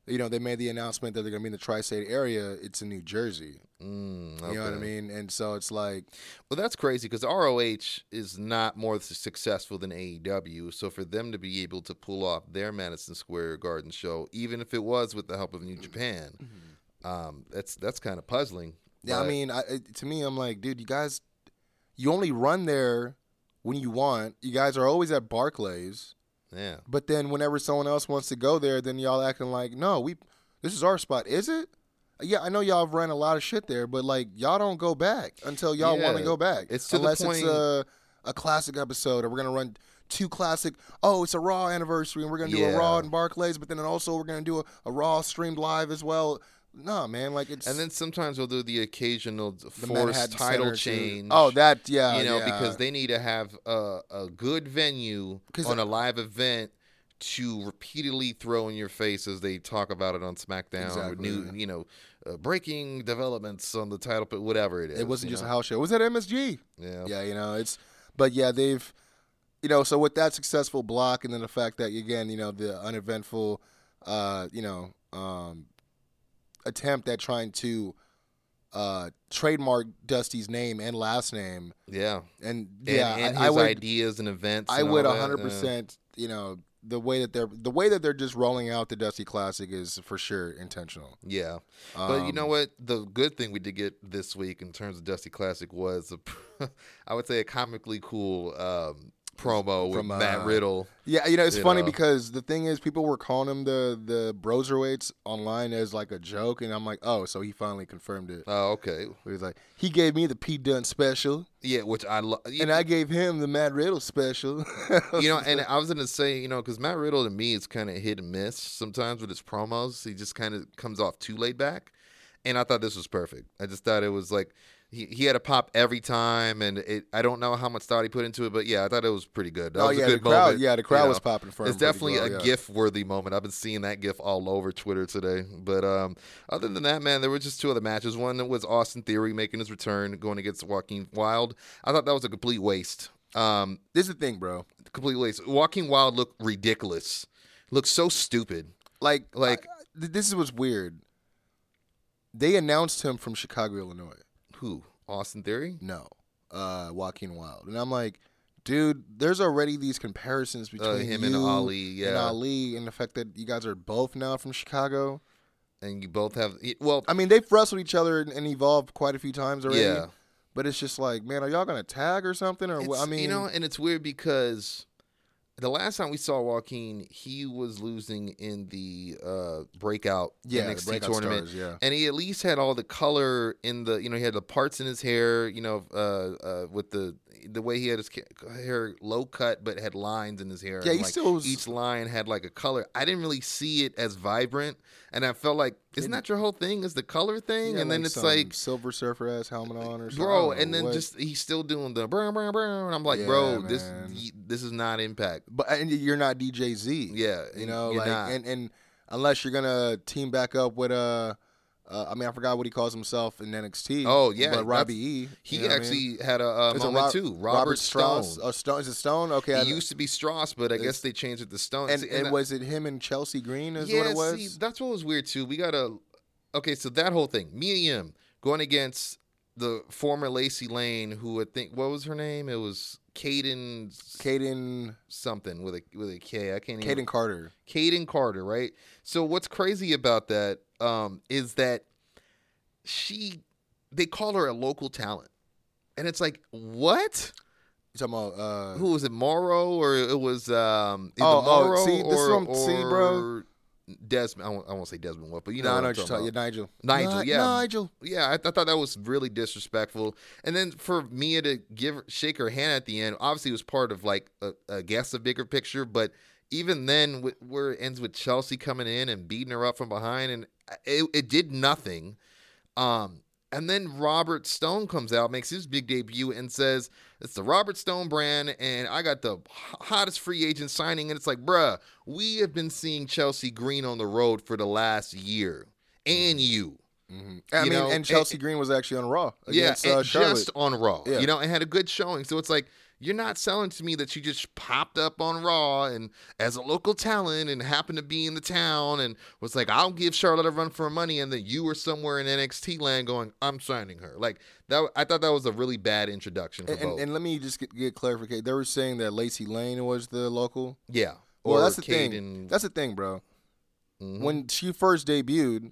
You know, they made the announcement that they're going to be in the tri-state area. It's in New Jersey. Mm, You know what I mean? And so it's like, Well, that's crazy because ROH is not more successful than AEW. So for them to be able to pull off their Madison Square Garden show, even if it was with the help of New Japan, um, that's that's kind of puzzling. Mm-hmm. Yeah, I mean, I, to me, I'm like, dude, you guys, you only run there when you want. You guys are always at Barclays, yeah, but then whenever someone else wants to go there, then y'all acting like, no, we, this is our spot. Is it? Yeah, I know y'all have ran a lot of shit there, but like y'all don't go back until y'all want to go back. it's to the unless it's a a classic episode, or we're gonna run two classic. Oh, it's a Raw anniversary, and we're gonna do a Raw in Barclays, but then also we're gonna do a, a Raw streamed live as well. No, man, like it's and then sometimes they'll do the occasional the forced Manhattan title Center, change. Oh, that yeah, you know, yeah. because they need to have a, a good venue on a live event to repeatedly throw in your face as they talk about it on SmackDown Exactly. new, you know, uh, breaking developments on the title, but whatever it is. it wasn't just a house show. It was at MSG. Yeah. Yeah, you know, it's But yeah, they've, you know, so with that successful block, and then the fact that again, you know, the uneventful, uh, you know, um, attempt at trying to uh, trademark Dusty's name and last name, Yeah. and And, yeah, and I, I his would, ideas and events. I and would hundred percent, you know, the way that they're the way that they're just rolling out the Dusty Classic is for sure intentional. Yeah. But you know Um, what? The good thing we did get this week in terms of Dusty Classic was, a, [LAUGHS] I would say, a comically cool um, promo with From, Matt uh, Riddle. Yeah, you know, it's You funny know. because the thing is, people were calling him the the Broserweights online as like a joke, and I'm like, oh, so he finally confirmed it. Oh, okay. He was like, he gave me the P Dunne special, Yeah, which I love. and I gave him the Matt Riddle special. [LAUGHS] you know, and I was gonna say, you know, because Matt Riddle to me is kind of hit and miss sometimes with his promos. He just kind of comes off too laid back, and I thought this was perfect. I just thought it was like he, he had a pop every time, and it, I don't know how much thought he put into it, but yeah, I thought it was pretty good. That oh was yeah, a the crowd, moment, yeah, the you crowd know. was popping for him. It's definitely well, a yeah. GIF worthy moment. I've been seeing that GIF all over Twitter today. But um, other than that, man, there were just two other matches. One was Austin Theory making his return, going against Joaquin Wilde. I thought that was a complete waste. Um, This is the thing, bro. complete waste. Joaquin Wilde looked ridiculous. Looked so stupid. Like, Like- I- th- this is what's weird. They announced him from Chicago, Illinois. Who? Austin Theory? No, uh, Joaquin Wilde, and I'm like, dude, there's already these comparisons between Uh, him and Ali, and yeah. Ali, and the fact that you guys are both now from Chicago. And you both have well, I mean, they've wrestled each other and, and evolved quite a few times already. yeah. But it's just like, man, are y'all gonna tag or something? Or what? I mean, you know, and it's weird because the last time we saw Joaquin, he was losing in the uh, breakout yeah, the NXT breakout tournament. stars, yeah. and he at least had all the color in the you know he had the parts in his hair you know uh, uh, with the the way he had his hair low cut but had lines in his hair Yeah, he like, still was- each line had like a color i didn't really see it as vibrant and i felt like isn't that your whole thing is the color thing Yeah, and then like it's some like Silver Surfer ass helmet on or something. bro and then what. just he's still doing the brr, brr, brr, and i'm like Yeah, bro this man. y- this is not impact but and you're not DJ Z. yeah you know, like not. and and unless you're gonna team back up with uh, uh I mean, I forgot what he calls himself in NXT. Oh, yeah, but Robbie E. he you know what I mean? actually had a, uh moment Rob- too robert, Strauss. stone Oh, Stone is it Stone? Okay, I- He used to be Strauss, but I It's- guess they changed it to Stone. and See, and that- was it him and Chelsea Green? Is yeah, what it was. see, that's what was weird too. We got to okay, so that whole thing, me and him going against the former Lacey Lane, who I think what was her name? It was Kayden Kayden something with a with a K. I can't Kayden even. Carter. Kayden Carter, right? So what's crazy about that um, is that she they call her a local talent, and it's like what? You talking about? Uh, who was it, Mauro, or it was um, either Oh, oh, see, this is or, what I'm- see, bro. Desmond. I won't, I won't say Desmond Wolfe, but you know no, I know what you're talking about. Yeah, Nigel. Nigel, Ni- yeah. Nigel. Yeah, I, I thought that was really disrespectful. And then for Mia to give shake her hand at the end, obviously it was part of like a guess a bigger picture. But even then, wh- where it ends with Chelsea coming in and beating her up from behind, and it, it did nothing. Um, and then Robert Stone comes out, makes his big debut, and says, It's the Robert Stone brand, and I got the hottest free agent signing. And it's like, bruh, we have been seeing Chelsea Green on the road for the last year, and you. I You mean, know, and Chelsea Green was actually on Raw against yeah, uh, just on Raw, Yeah. you know, and had a good showing. So it's like you're not selling to me that you just popped up on Raw and as a local talent and happened to be in the town and was like, I'll give Charlotte a run for her money, and then you were somewhere in NXT land going, I'm signing her. Like that, I thought that was a really bad introduction for and, and, both. and let me just get, get clarification. They were saying that Lacey Lane was the local. yeah, Well, that's the thing. That's the thing, bro. Mhm. When she first debuted,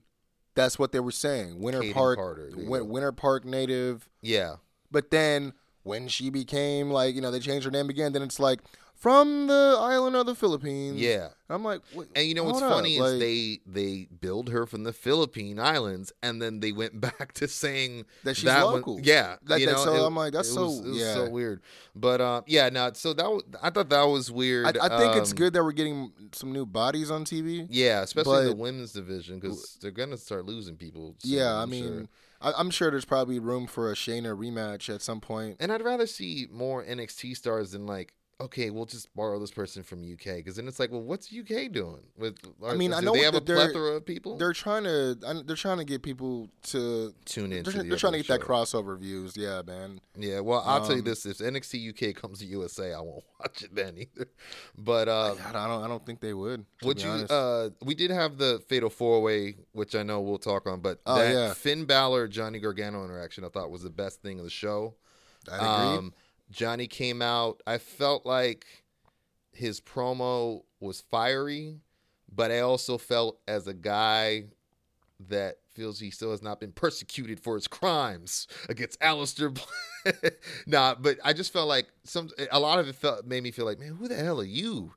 that's what they were saying. Winter Park, Carter, Win- Winter Park native. yeah, But then when she became like, you know, they changed her name again. Then it's like from the island of the Philippines. yeah. I'm like, And you know what's hold up, funny is like, they they billed her from the Philippine Islands, and then they went [LAUGHS] back to saying That she's one- local. yeah, Like you know, so it- I'm like, that's so- was, it was yeah. so weird. But uh, yeah, no. So that was, I thought that was weird. I, I think it's Um, good that we're getting some new bodies on TV. Yeah, especially the women's division because they're gonna start losing people. soon, Yeah, I mean, sure. I, I'm sure there's probably room for a Shayna rematch at some point. and I'd rather see more NXT stars than like okay, we'll just borrow this person from UK because then it's like, well, what's UK doing? With I mean, I know they have a plethora of people. They're trying to. They're trying to get people to. Tune in. They're, to the they're trying to get that crossover views. Yeah, man. Yeah, well, I'll tell you Um, this: if NXT UK comes to USA, I won't [LAUGHS] watch it then either. But uh, I don't. I don't think they would. Would you? Uh, we did have the Fatal Four Way, which I know we'll talk on. But Oh, that yeah. Finn Balor Johnny Gargano interaction, I thought was the best thing of the show. I agree. Um, Johnny came out. I felt like his promo was fiery, but I also felt as a guy that feels he still has not been persecuted for his crimes against Aleister. [LAUGHS] Nah, but I just felt like some a lot of it felt made me feel like, man, who the hell are you?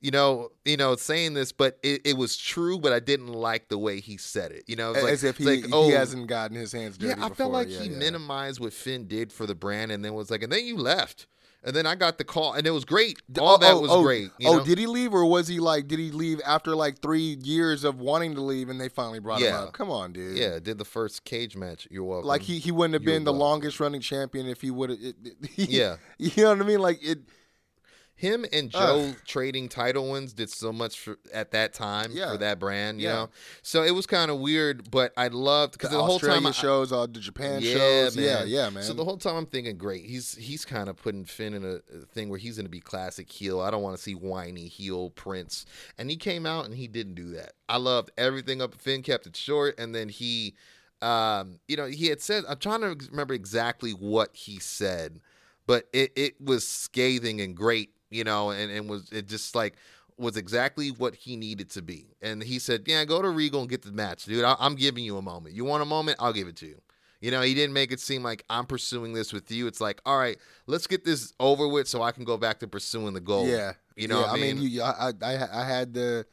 You know, you know, saying this, but it, it was true, but I didn't like the way he said it. You know, like, As if he, like, oh, he hasn't gotten his hands dirty. yeah, I before. felt like Yeah, he yeah. minimized what Finn did for the brand, and then was like, and then you left, and then I got the call, and it was great. All oh, that oh, was oh, great. You oh, know? did he leave, or was he like? Did he leave after like three years of wanting to leave, and they finally brought him Yeah. up? Come on, dude. yeah, did the first cage match. You're welcome. Like he, he wouldn't have You're been the longest running champion if he would [LAUGHS] have. Yeah. you know what I mean. Like it. Him and Joe trading title wins did so much for, at that time Yeah. for that brand. You Yeah. know, so it was kind of weird, but I loved because The, the, whole time I, shows, all the Japan yeah, shows. man. Yeah, yeah, man. So the whole time I'm thinking, great. He's he's kind of putting Finn in a, a thing where he's going to be classic heel. I don't want to see whiny heel Prince. And he came out and he didn't do that. I loved everything up. Finn kept it short, and then he, um, you know, he had said. I'm trying to remember exactly what he said, but it it was scathing and great, you know, and and was it just like was exactly what he needed to be. And he said, "Yeah, go to Regal and get the match, dude. I, I'm giving you a moment. You want a moment? I'll give it to you." You know, he didn't make it seem like I'm pursuing this with you. It's like, all right, let's get this over with so I can go back to pursuing the goal. yeah, You know yeah, I mean? you, I, I, I had the,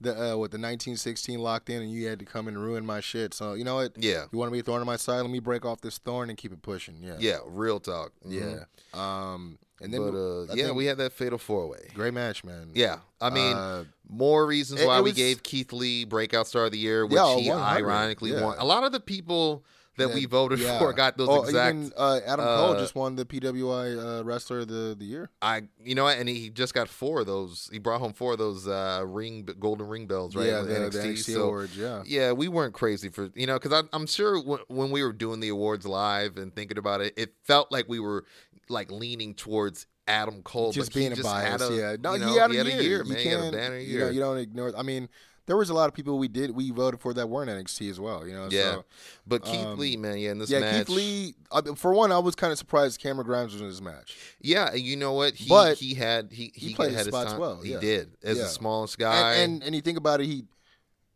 the uh, what the 1916 locked in, and you had to come and ruin my shit. So you know what? Yeah. You want to be a thorn in my side? Let me break off this thorn and keep it pushing. Yeah. Yeah, real talk. Mhm. Yeah. Um. And then, but uh, yeah, we had that fatal four way. great match, man. Yeah, I mean, Uh, more reasons why it we gave Keith Lee breakout star of the year, which Yeah, he ironically yeah. won. A lot of the people that we voted yeah. for got those oh, exact. Even, uh, Adam Cole uh, just won the PWI uh, Wrestler of the, the Year. I, you know, and he just got four of those. He brought home four of those uh, ring golden ring bells, right? yeah, the, NXT. the NXT So, awards. Yeah. Yeah, we weren't crazy for you know because I'm sure w- when we were doing the awards live and thinking about it, it felt like we were like leaning towards Adam Cole, just but he being a just bias. had a, yeah. No, you know, he had a he had year. a year, You man. He had a banner You know, year. you don't ignore. I mean, there was a lot of people we did we voted for that weren't NXT as well. You know. Yeah, So, but Keith um, Lee, man, yeah, in this yeah, match, Keith Lee. Uh, for one, I was kind of surprised Cameron Grimes was in this match. yeah, you know what? He But he had he he, played his had his spots time. well, He yeah. did as Yeah. the smallest guy. And, and and you think about it, he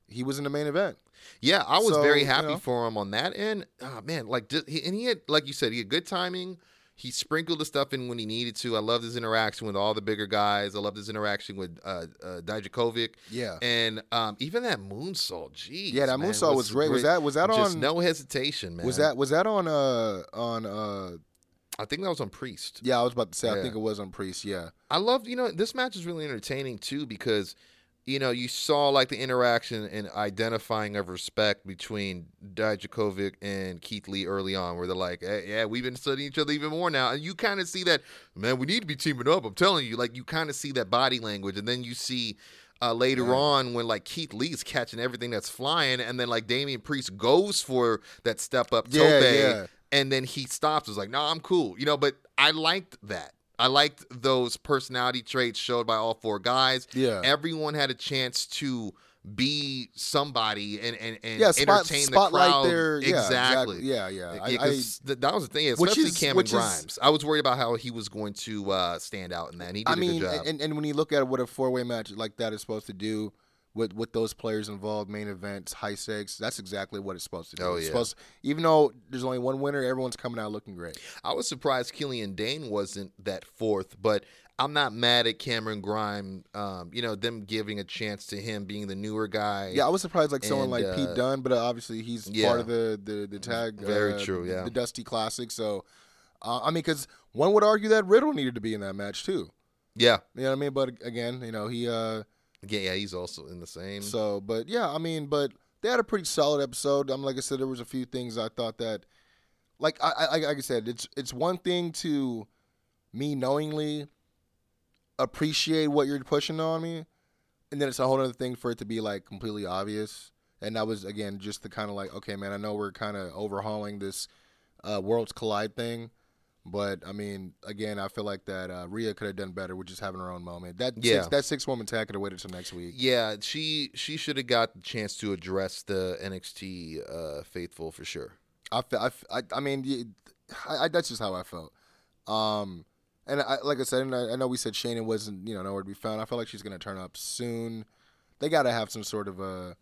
he was in the main event. Yeah, I was So, very you happy know. for him on that end. Oh man, like and he had like you said, he had good timing. He sprinkled the stuff in when he needed to. I loved his interaction with all the bigger guys. I loved his interaction with uh, uh Dijakovic. Yeah. And um, even that moonsault, geez. Yeah, that man, moonsault was great. Was that- was that just on- no hesitation, man? Was that was that on uh on uh I think that was on Priest. yeah I was about to say I think it was on Priest yeah I love. you know, this match is really entertaining too because, you know, you saw like the interaction and identifying of respect between Dijakovic and Keith Lee early on, where they're like, hey, yeah, we've been studying each other even more now. And you kind of see that, man, we need to be teaming up. I'm telling you, like, you kind of see that body language. And then you see, uh, later Yeah. on when like Keith Lee's catching everything that's flying, and then like Damian Priest goes for that step up Yeah, tope, yeah. and then he stops. Was like, no, I'm cool, you know. But I liked that. I liked those personality traits showed by all four guys. Yeah. everyone had a chance to be somebody and and, and yeah spot, entertain spotlight the crowd. their yeah exactly. yeah yeah Yeah, I, I, that was the thing, especially is- Cameron which is- Grimes. I was worried about how he was going to uh, stand out in that. And he did I a mean, good job. and, and when you look at what a four way match like that is supposed to do with with those players involved, main events, high stakes, that's exactly what it's supposed to do. Oh, yeah. supposed even though there's only one winner, everyone's coming out looking great. I was surprised Killian Dain wasn't that fourth, but I'm not mad at Cameron Grime. Um, you know, them giving a chance to him being the newer guy. Yeah, I was surprised like someone And, like uh, Pete Dunne, but uh, obviously he's yeah. part of the the, the tag. Very uh, true, yeah. the Dusty Classic. So, uh, I mean, because one would argue that Riddle needed to be in that match too. yeah, You know what I mean? But again, you know he. Yeah, yeah. He's also in the same. So, but yeah, I mean, but they had a pretty solid episode. I'm like I said, there was a few things I thought that, like I, I like I said, it's it's one thing to me knowingly appreciate what you're pushing on me, and then it's a whole other thing for it to be like completely obvious. And that was again just the kind of like, okay, man, I know we're kind of overhauling this uh, worlds collide thing, but I mean, again, I feel like that uh, Rhea could have done better with just having her own moment. That Yeah. six, that six woman tag could have waited till next week. Yeah, she she should have got the chance to address the NXT uh, faithful for sure. I, I, I, I mean, I, I, that's just how I felt. Um, and I, like I said, and I, I know we said Shayna wasn't, you know, nowhere to be found. I feel like she's going to turn up soon. They got to have some sort of a,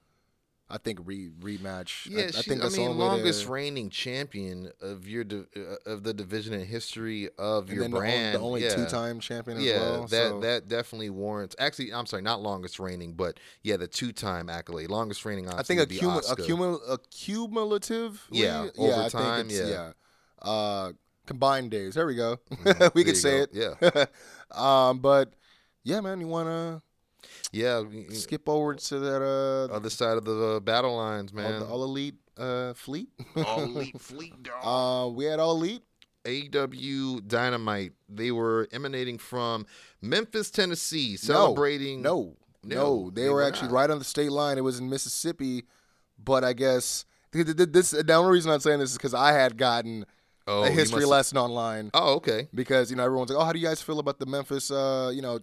I think, re rematch. Yeah, I, I think that's the mean, longest to, reigning champion of your di- uh, of the division in history of and your then the only- brand. the only yeah. two-time champion as Yeah, well. that so- that definitely warrants. Actually, I'm sorry, not longest reigning, but yeah, the two time accolade, longest reigning. I think obviously, would be accumu- accumul- accumulative. Yeah, yeah, over I think time, yeah. yeah. Uh, combined days. There we go. [LAUGHS] we Mm-hmm. There could say go. it. [LAUGHS] um, but yeah, man, you want to Yeah, y- y- skip over to that uh, other side of the uh, battle lines, all, man. the all elite uh, fleet. All elite [LAUGHS] fleet dog. uh, we had all elite. AEW Dynamite. They were emanating from Memphis, Tennessee, celebrating. No, no, No, they, they were, were actually not. right on the state line. It was in Mississippi, but I guess th- th- th- this. The only reason I'm saying this is because I had gotten Oh, a history must- lesson online Oh, okay. because you know everyone's like, "Oh, how do you guys feel about the Memphis, uh, you know,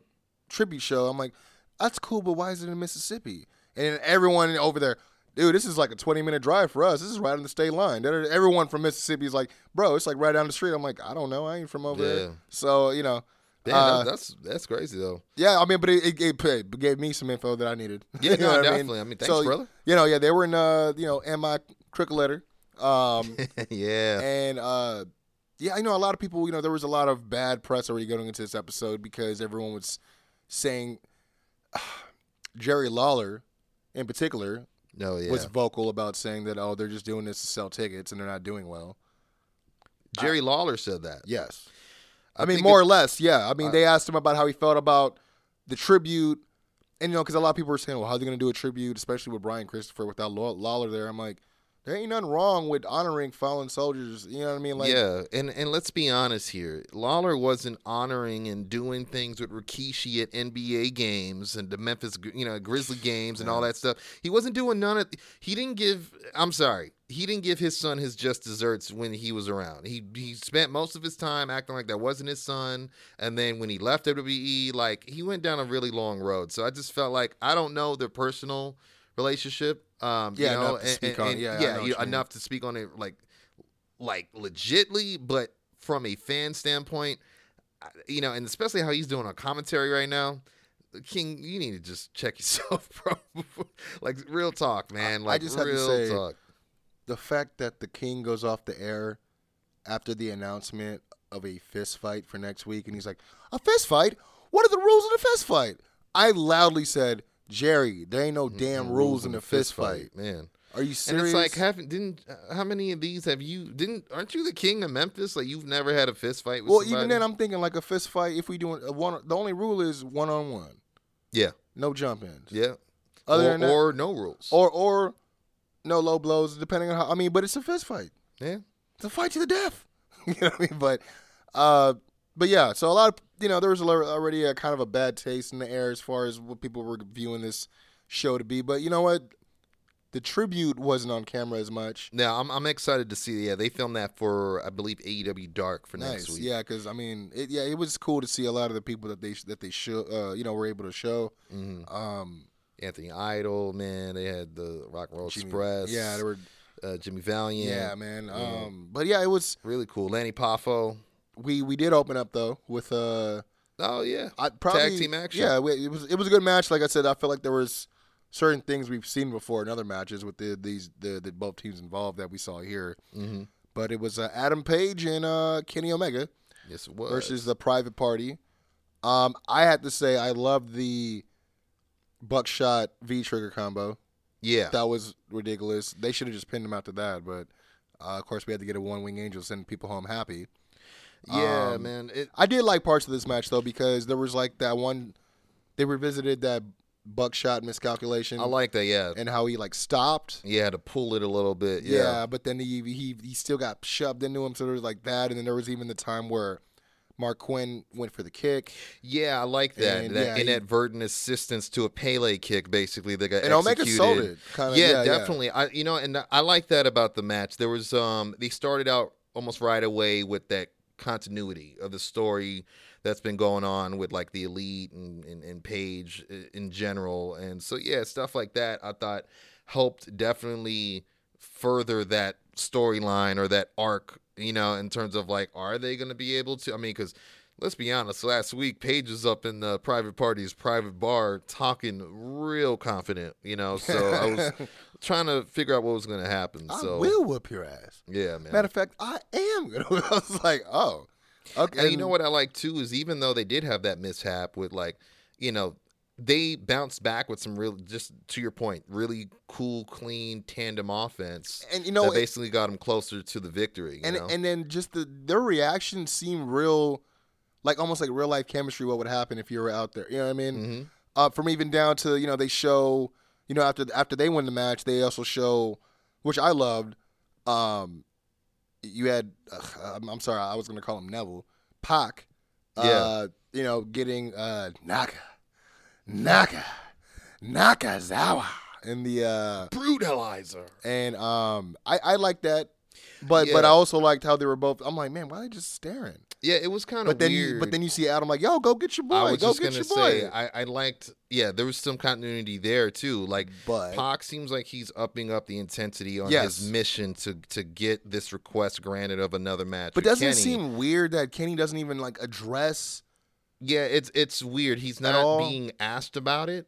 tribute show?" I'm like, "That's cool, but why is it in Mississippi?" And everyone over there, dude, this is like a 20 minute drive for us. This is right on the state line. Everyone from Mississippi is like, "Bro, it's like right down the street." I'm like, "I don't know. I ain't from over Yeah. there." So you know, Damn, uh, that's that's crazy though. yeah, I mean, but it, it, it gave me some info that I needed. [LAUGHS] Yeah, You know no, definitely. I mean, thanks, so, brother. You know, yeah, they were in, uh, you know, MI Cricket Letter. Um, [LAUGHS] yeah. and uh, yeah, I know a lot of people. You know, there was a lot of bad press already going into this episode because everyone was saying [SIGHS] Jerry Lawler, in particular, oh, No, yeah. was vocal about saying that oh, they're just doing this to sell tickets and they're not doing well. Jerry Lawler said that. Yes, I I, mean more or less. Yeah, I mean I- they asked him about how he felt about the tribute, and you know, because a lot of people were saying, well, how are they going to do a tribute, especially with Brian Christopher without Law- Lawler there? I'm like. There ain't nothing wrong with honoring fallen soldiers. You know what I mean? Like, yeah, and and let's be honest here. Lawler wasn't honoring and doing things with Rikishi at NBA games and the Memphis, you know, Grizzly games and all that stuff. He wasn't doing none of. He didn't give. I'm sorry. He didn't give his son his just desserts when he was around. He he spent most of his time acting like that wasn't his son, and then when he left WWE, like he went down a really long road. So I just felt like I don't know their personal relationship. Um, Yeah, you know, enough to and- speak and- on and- Yeah, yeah, you- enough to speak on it like like legitly, but from a fan standpoint, you know, and especially how he's doing on commentary right now. The king, you need to just check [LAUGHS] yourself, bro. [LAUGHS] like real talk, man. Like I just have to real say- talk. the fact that the king goes off the air after the announcement of a fist fight for next week, and he's like, "A fist fight? What are the rules of a fist fight?" I loudly said, "Jerry, there ain't no damn rules in the fist fight." man. Are you serious? And it's like, haven't didn't uh, how many of these have you didn't aren't you the king of Memphis? Like you've never had a fist fight with well, somebody? even then, I'm thinking like a fist fight. If we do a one, the only rule is one on one, yeah, no jump ins. yeah. Other or, than that, or no rules. or or no low blows, depending on how. I mean, but it's a fist fight. yeah. It's a fight to the death. [LAUGHS] you know what I mean? But, uh, but yeah. So a lot of you know there was already a kind of a bad taste in the air as far as what people were viewing this show to be. But you know what? The tribute wasn't on camera as much. Now I'm I'm excited to see. Yeah, they filmed that for I believe AEW Dark for next Nice, week. yeah, because I mean, it, yeah, it was cool to see a lot of the people that they that they show, uh, you know, were able to show. hmm Um, Anthony Idol, man. They had the Rock and Roll Jimmy- Express. yeah, they were, uh, Jimmy Valiant. yeah, man. Yeah. Um, but yeah, it was. really cool. Lanny Poffo. We we did open up though with uh, Oh yeah, I probably team action. Yeah, we- it was it was a good match. Like I said, I feel like there was certain things we've seen before in other matches with the these the, the both teams involved that we saw here. hmm But it was uh, Adam Page and uh, Kenny Omega yes it was. versus the Private Party. Um, I had to say I loved the Buckshot V Trigger combo. yeah, That was ridiculous. They should have just pinned him after that, but uh, of course we had to get a one wing angel send people home happy. Yeah, um, man. It, I did like parts of this match though because there was like that one they revisited that buckshot miscalculation I like that. Yeah, and how he like stopped. had to pull it a little bit. Yeah. Yeah, but then he he he still got shoved into him, so there was like that, and then there was even the time where Marq Quen went for the kick, Yeah, I like that. And, that yeah, he- inadvertent assistance to a Pele kick, basically that got and Omega executed. sold it. Kind of, yeah, yeah, yeah. definitely. I you know, and I like that about the match. There was um they started out almost right away with that continuity of the story that's been going on with like the elite and, and, and Page in general. And so yeah, stuff like that I thought helped definitely further that storyline or that arc, you know, in terms of like, are they gonna be able to I mean, because let's be honest, last week Page was up in the private party's private bar talking real confident, you know. So I was [LAUGHS] trying to figure out what was going to happen. I So will whoop your ass. yeah, man. Matter of fact, I am gonna. [LAUGHS] I was like, oh, okay. and you know what I like too is even though they did have that mishap with like, you know, they bounced back with some real, just to your point, really cool, clean tandem offense. And you know, that it- basically got them closer to the victory. You and know? and then just the their reaction seemed real, like almost like real life chemistry. What would happen if you were out there? You know what I mean? Mhm. Uh, from even down to you know they show you know after after they win the match they also show, which I loved. Um, you had I'm sorry I was gonna call him Neville, Pac. Uh, Yeah. You know, getting uh Naka, Naka, Nakazawa in the uh brutalizer. and um I I like that. But but I also liked how they were both. I'm like, man, why are they just staring? Yeah, it was kind of But then weird. you, but then you see Adam like, yo, go get your boy, I was go just get gonna your say, boy. I, I liked, yeah, there was some continuity there too. Like, But- Pac seems like he's upping up the intensity on Yes. his mission to to get this request granted of another match. but doesn't it seem weird that Kenny doesn't even like address? Yeah, it's it's weird. He's not being asked about it,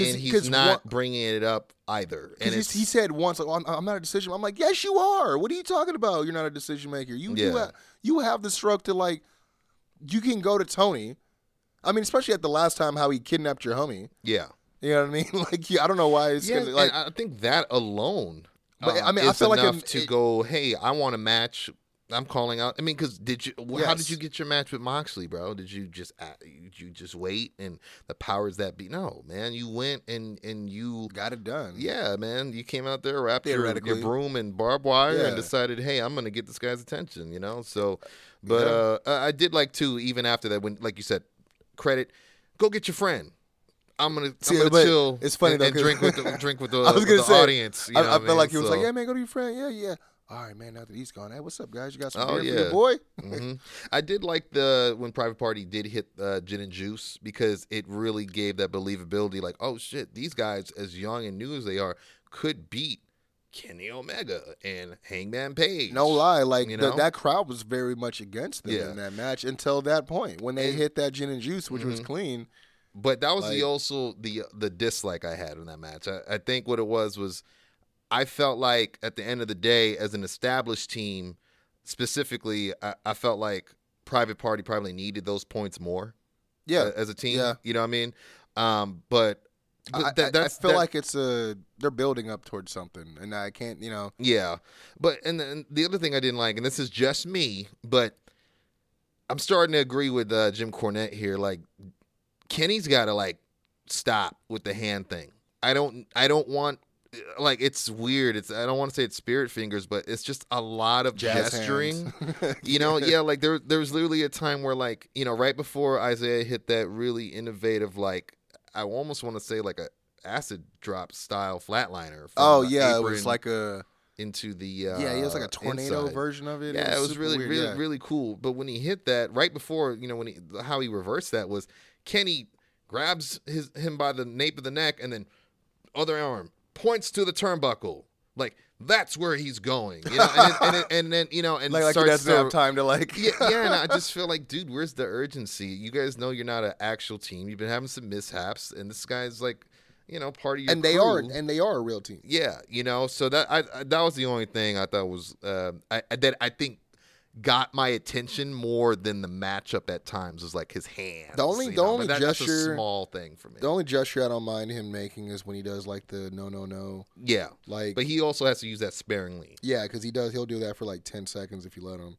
and he's not one- bringing it up either. And he said once, like, oh, I'm, I'm not a decision. I'm like, yes, you are. What are you talking about? You're not a decision maker. You you, Yeah. have, you have the stroke to like, you can go to Tony. I mean, especially at the last time how he kidnapped your homie. yeah, You know what I mean? [LAUGHS] Like, yeah, I don't know why it's yeah. gonna, like. I think that alone, But, I um, mean, I feel like enough in- to it- go. Hey, I want a match. I'm calling out. I mean, because did you? wh- How did you get your match with Moxley, bro? Did you just did you just wait and the powers that be? No, man. You went and and you got it done. Yeah, man. You came out there, wrapped your, your broom and barbed wire, Yeah. and decided, hey, I'm gonna get this guy's attention. You know. So, but Yeah. uh, I did like too. Even after that, when like you said, credit, go get your friend. I'm gonna, See, I'm gonna chill. it's funny and, though, and [LAUGHS] drink with the drink with [LAUGHS] the, I was gonna say, audience. You I, know I what felt like he was like, yeah, man, go to your friend. Yeah, yeah. All right, man. Now that he's gone, hey, what's up, guys? You got some Oh, beer for your boy? hmm I did like the when Private Party did hit uh, Gin and Juice because it really gave that believability. Like, oh shit, these guys, as young and new as they are, could beat Kenny Omega and Hangman Page. No lie, like You the- that crowd was very much against them Yeah. in that match until that point when they And- hit that gin and juice, which was Mhm. clean. But that was Like- the also the the dislike I had in that match. I, I think what it was was I felt like at the end of the day, as an established team, specifically, I, I felt like Private Party probably needed those points more. Yeah, uh, as a team. Yeah. You know what I mean? Um, but, but I, that, I- I feel that- like it's a they're building up towards something, and I can't, you know. yeah. But and then the other thing I didn't like, and this is just me, but I'm starting to agree with uh, Jim Cornette here. Like Kenny's got to like stop with the hand thing. I don't. I don't want. Like it's weird. It's I don't want to say it's spirit fingers, but it's just a lot of Jazz gesturing. [LAUGHS] You know, yeah, like there there was literally a time where like, you know, right before Isiah hit that really innovative like I almost want to say like a acid drop style flatliner. oh yeah, it was like a into the uh, yeah, it was like a tornado inside. version of it. Yeah, it was super really weird, really yeah. really cool. But when he hit that right before, you know, when he how he reversed that was Kenny grabs his him by the nape of the neck and then other arm points to the turnbuckle. Like that's where he's going, you know, and, and, and, and then you know, and [LAUGHS] like like doesn't to- have time to like. yeah, yeah, and I just [LAUGHS] feel like, dude, where's the urgency? You guys know you're not an actual team. You've been having some mishaps, and this guy's like, you know, part of your and they crew. are and they are a real team. yeah, you know. So that I, I that was the only thing I thought was uh, I- that I think got my attention more than the matchup at times was like his hands. The only- the know, only gesture- small thing for me. The only gesture I don't mind him making is when he does like the no no no, yeah, like but he also has to use that sparingly. yeah, because he does he'll do that for like ten seconds if you let him.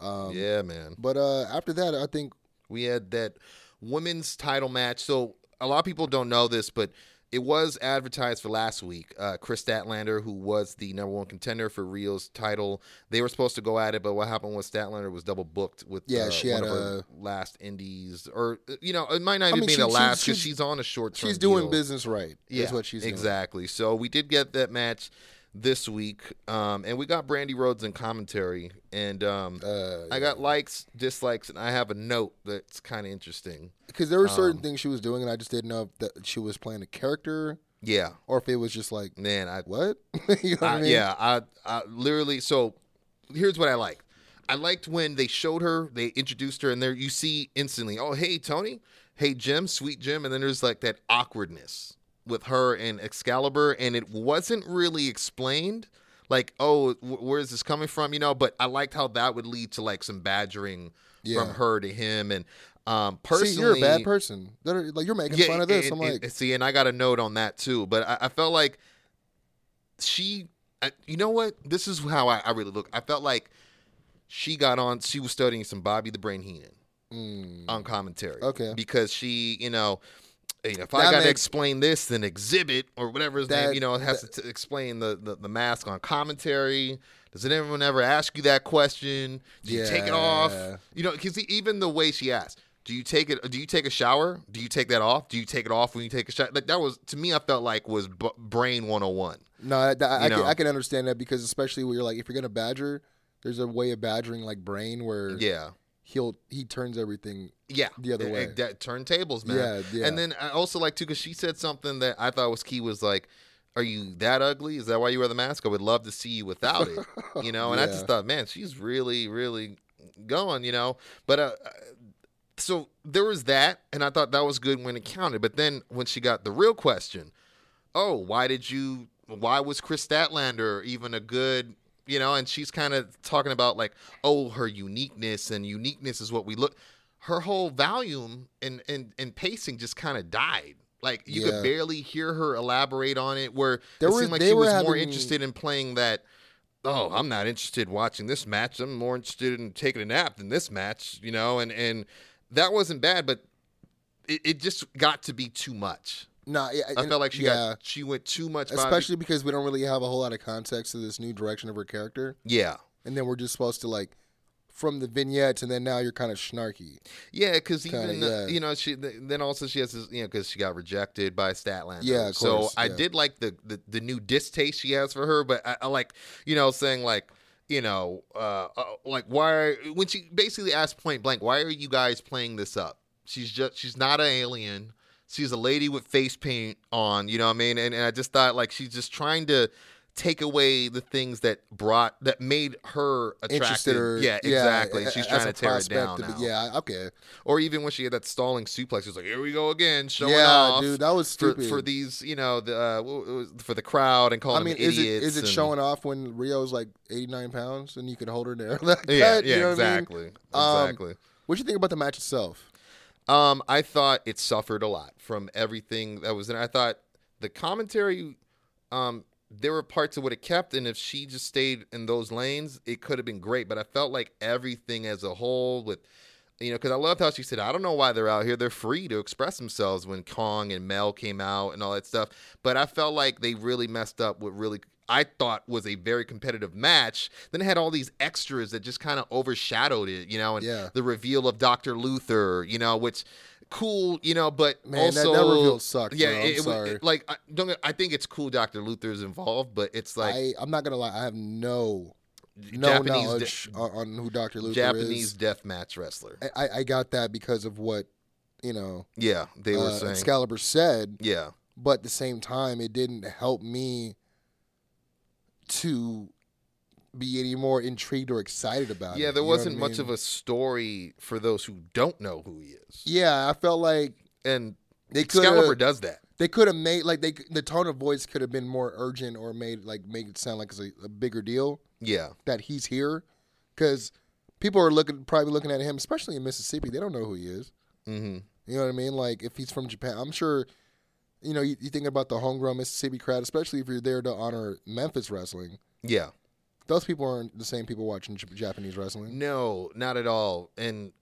Um, yeah, man. But uh, after that, I think We had that women's title match. So a lot of people don't know this, but it was advertised for last week. Uh, Kris Statlander, who was the number one contender for Riho's title, they were supposed to go at it, but what happened was Statlander was double booked with Yeah, uh, she one had of her a- last indies, or uh, you know, it might not I even mean, be she- the last because she's- she's on a short term. She's doing business right. Yeah, is what she's doing. exactly. So we did get that match this week, um, and we got Brandi Rhodes in commentary, and um, Uh, I got likes, dislikes, and I have a note that's kind of interesting. because there were certain um, things she was doing, and I just didn't know if that she was playing a character Yeah, or if it was just like man, I what. [LAUGHS] you know what I- I mean? Yeah, I, I literally. So here's what I liked. I liked when they showed her, they introduced her, and there you see instantly, oh hey Tony, hey Jim, sweet Jim, and then there's like that awkwardness with her and Excalibur, and it wasn't really explained. Like, oh, wh- where is this coming from? You know, but I liked how that would lead to like some badgering Yeah. from her to him, and um, personally, See, you're a bad person. Are- Like you're making fun of this. and- I'm and- like, see, and I got a note on that too. But I, I felt like she, I, you know what? This is how I, I really look. I felt like she got on. She was studying some Bobby the Brain Heenan mm, on commentary. Okay. because she, you know. You know, if I That got to explain this, then exhibit or whatever his name, That- you know, it has to t- explain the, the the mask on commentary. Does anyone ever ask you that question? Do you take it off? You know, because even the way she asked, do you take it? Do you take a shower? Do you take that off? Do you take it off when you take a shower? Like that was to me, I felt like was b- brain 101. no, I, I, I, can. I can understand that because especially when you're like, if you're gonna badger, there's a way of badgering like brain where Yeah, he'll he turns everything. yeah, The other way. that turntables, man. Yeah, yeah. And then I also like too because she said something that I thought was key was like. Are you that ugly? Is that why you wear the mask? I would love to see you without it. [LAUGHS] You know, and I just thought, man, she's really, really going, you know. But uh, so there was that, and I thought that was good when it counted. But then when she got the real question, oh, why did you? Why was Kris Statlander even a good? You know, and she's kind of talking about like, oh, her uniqueness, and uniqueness is what we look. Her whole volume and and and pacing just kind of died. Like you Yeah. could barely hear her elaborate on it. Where There it were- seemed like she was more interested in playing that. Oh, I'm not interested watching this match. I'm more interested in taking a nap than this match. You know, and and that wasn't bad, but it, it just got to be too much. No, yeah, I and- felt like she yeah, got she went too much. Bobby. especially because we don't really have a whole lot of context to this new direction of her character, yeah, and then we're just supposed to like from the vignettes, and then now you're kind of snarky. yeah, because even yeah. you know she then also she has this you know because she got rejected by Statlander. Yeah, of so course, I did like the, the the new distaste she has for her, but I, I like you know saying like. You know, uh, uh, like why? When she basically asked point blank, "Why are you guys playing this up?" She's just she's not an alien. She's a lady with face paint on. You know what I mean? And, and I just thought like she's just trying to take away the things that brought that made her attractive. Interested or yeah, exactly. a- she's trying to tear it down now. Yeah, okay. Or even when she had that stalling suplex, she was like, "Here we go again, showing yeah, off." dude, that was for, stupid. for these, you know, the uh, for the crowd and calling I mean, them is it idiots. is it and- showing off when Riho's like 89 pounds and you can hold her there? [LAUGHS] like Yeah, that, yeah, you know what I mean? exactly, Um, exactly. What do you think about the match itself? Um, I thought it suffered a lot from everything that was in. it. I thought the commentary, um, there were parts of what it kept, and if she just stayed in those lanes, it could have been great. But I felt like everything as a whole, with you know, because I loved how she said, "I don't know why they're out here. They're free to express themselves." When Kong and Mel came out and all that stuff, but I felt like they really messed up with really. I thought was a very competitive match. Then it had all these extras that just kind of overshadowed it, you know, and Yeah. the reveal of Dr. Luther, you know, which cool, you know, but Man, that- also that reveal sucked, Yeah, bro. It, it- sorry. it- like I don't. I think it's cool Dr. Luther's involved, but it's like I I'm not gonna lie, I have no no Japanese knowledge de- on, who Doctor Luther Japanese is. death match wrestler. I, I I got that because of what you know Yeah, they were uh, saying. Excalibur said, yeah, but at the same time, it didn't help me to be any more intrigued or excited about it. yeah. There you know what wasn't much mean? of a story for those who don't know who he is, Yeah, I felt like and they could Excalibur have does that. they could have made like they the tone of voice could have been more urgent or made like make it sound like it's a, a bigger deal Yeah, that he's here because people are looking probably looking at him, especially in Mississippi. They don't know who he is. hmm You know what I mean? Like if he's from Japan, I'm sure. You know, you, you think about the homegrown Mississippi crowd, especially if you're there to honor Memphis wrestling. yeah. Those people aren't the same people watching J- Japanese wrestling. No, not at all. And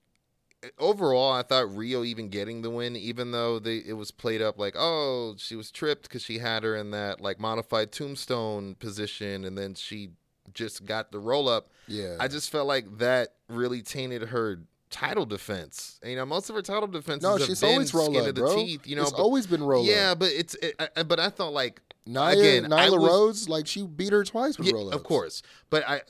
eh, overall, I thought Riho even getting the win, even though they it was played up like, oh, she was tripped because she had her in that like modified tombstone position, and then she just got the roll up. Yeah. I just felt like that really tainted her title defense. You know, most of her title defenses no, she's always roll skin up, of the bro. teeth. You know, it's but- always been roll yeah, up. but it's it, I, but I thought like Nia, again, Nyla was- Rose, like she beat her twice with yeah, roll ups. of course. But I.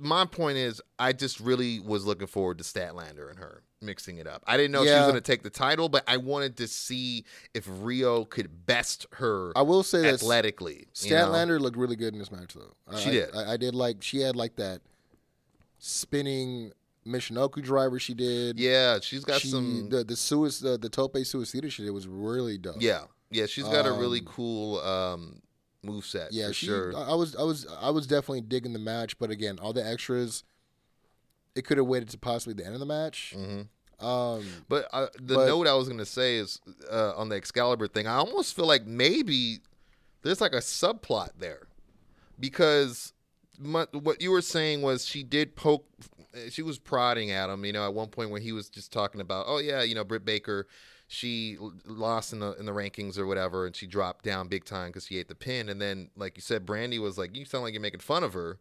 my point is, I just really was looking forward to Statlander and her mixing it up. I didn't know she was going to take the title, but I wanted to see if Riho could best her I will say that athletically. you know? Statlander looked really good in this match, though. She I- did. I, I did like she had like that spinning Michinoku driver. She did. Yeah, she's got she, some. the the suis the, the tope suicida she did was really dope. yeah, yeah, she's got a really Um, cool um, move set. yeah. for She, sure. I was I was I was definitely digging the match, but again, all the extras. It could have waited to possibly the end of the match. hmm Um, But uh, the But- note I was going to say is uh, on the Excalibur thing. I almost feel like maybe there's like a subplot there because my, what you were saying was she did poke, she was prodding at him. You know, at one point when he was just talking about, oh yeah, you know, Britt Baker, she lost in the in the rankings or whatever, and she dropped down big time because she ate the pin. And then, like you said, Brandi was like, you sound like you're making fun of her,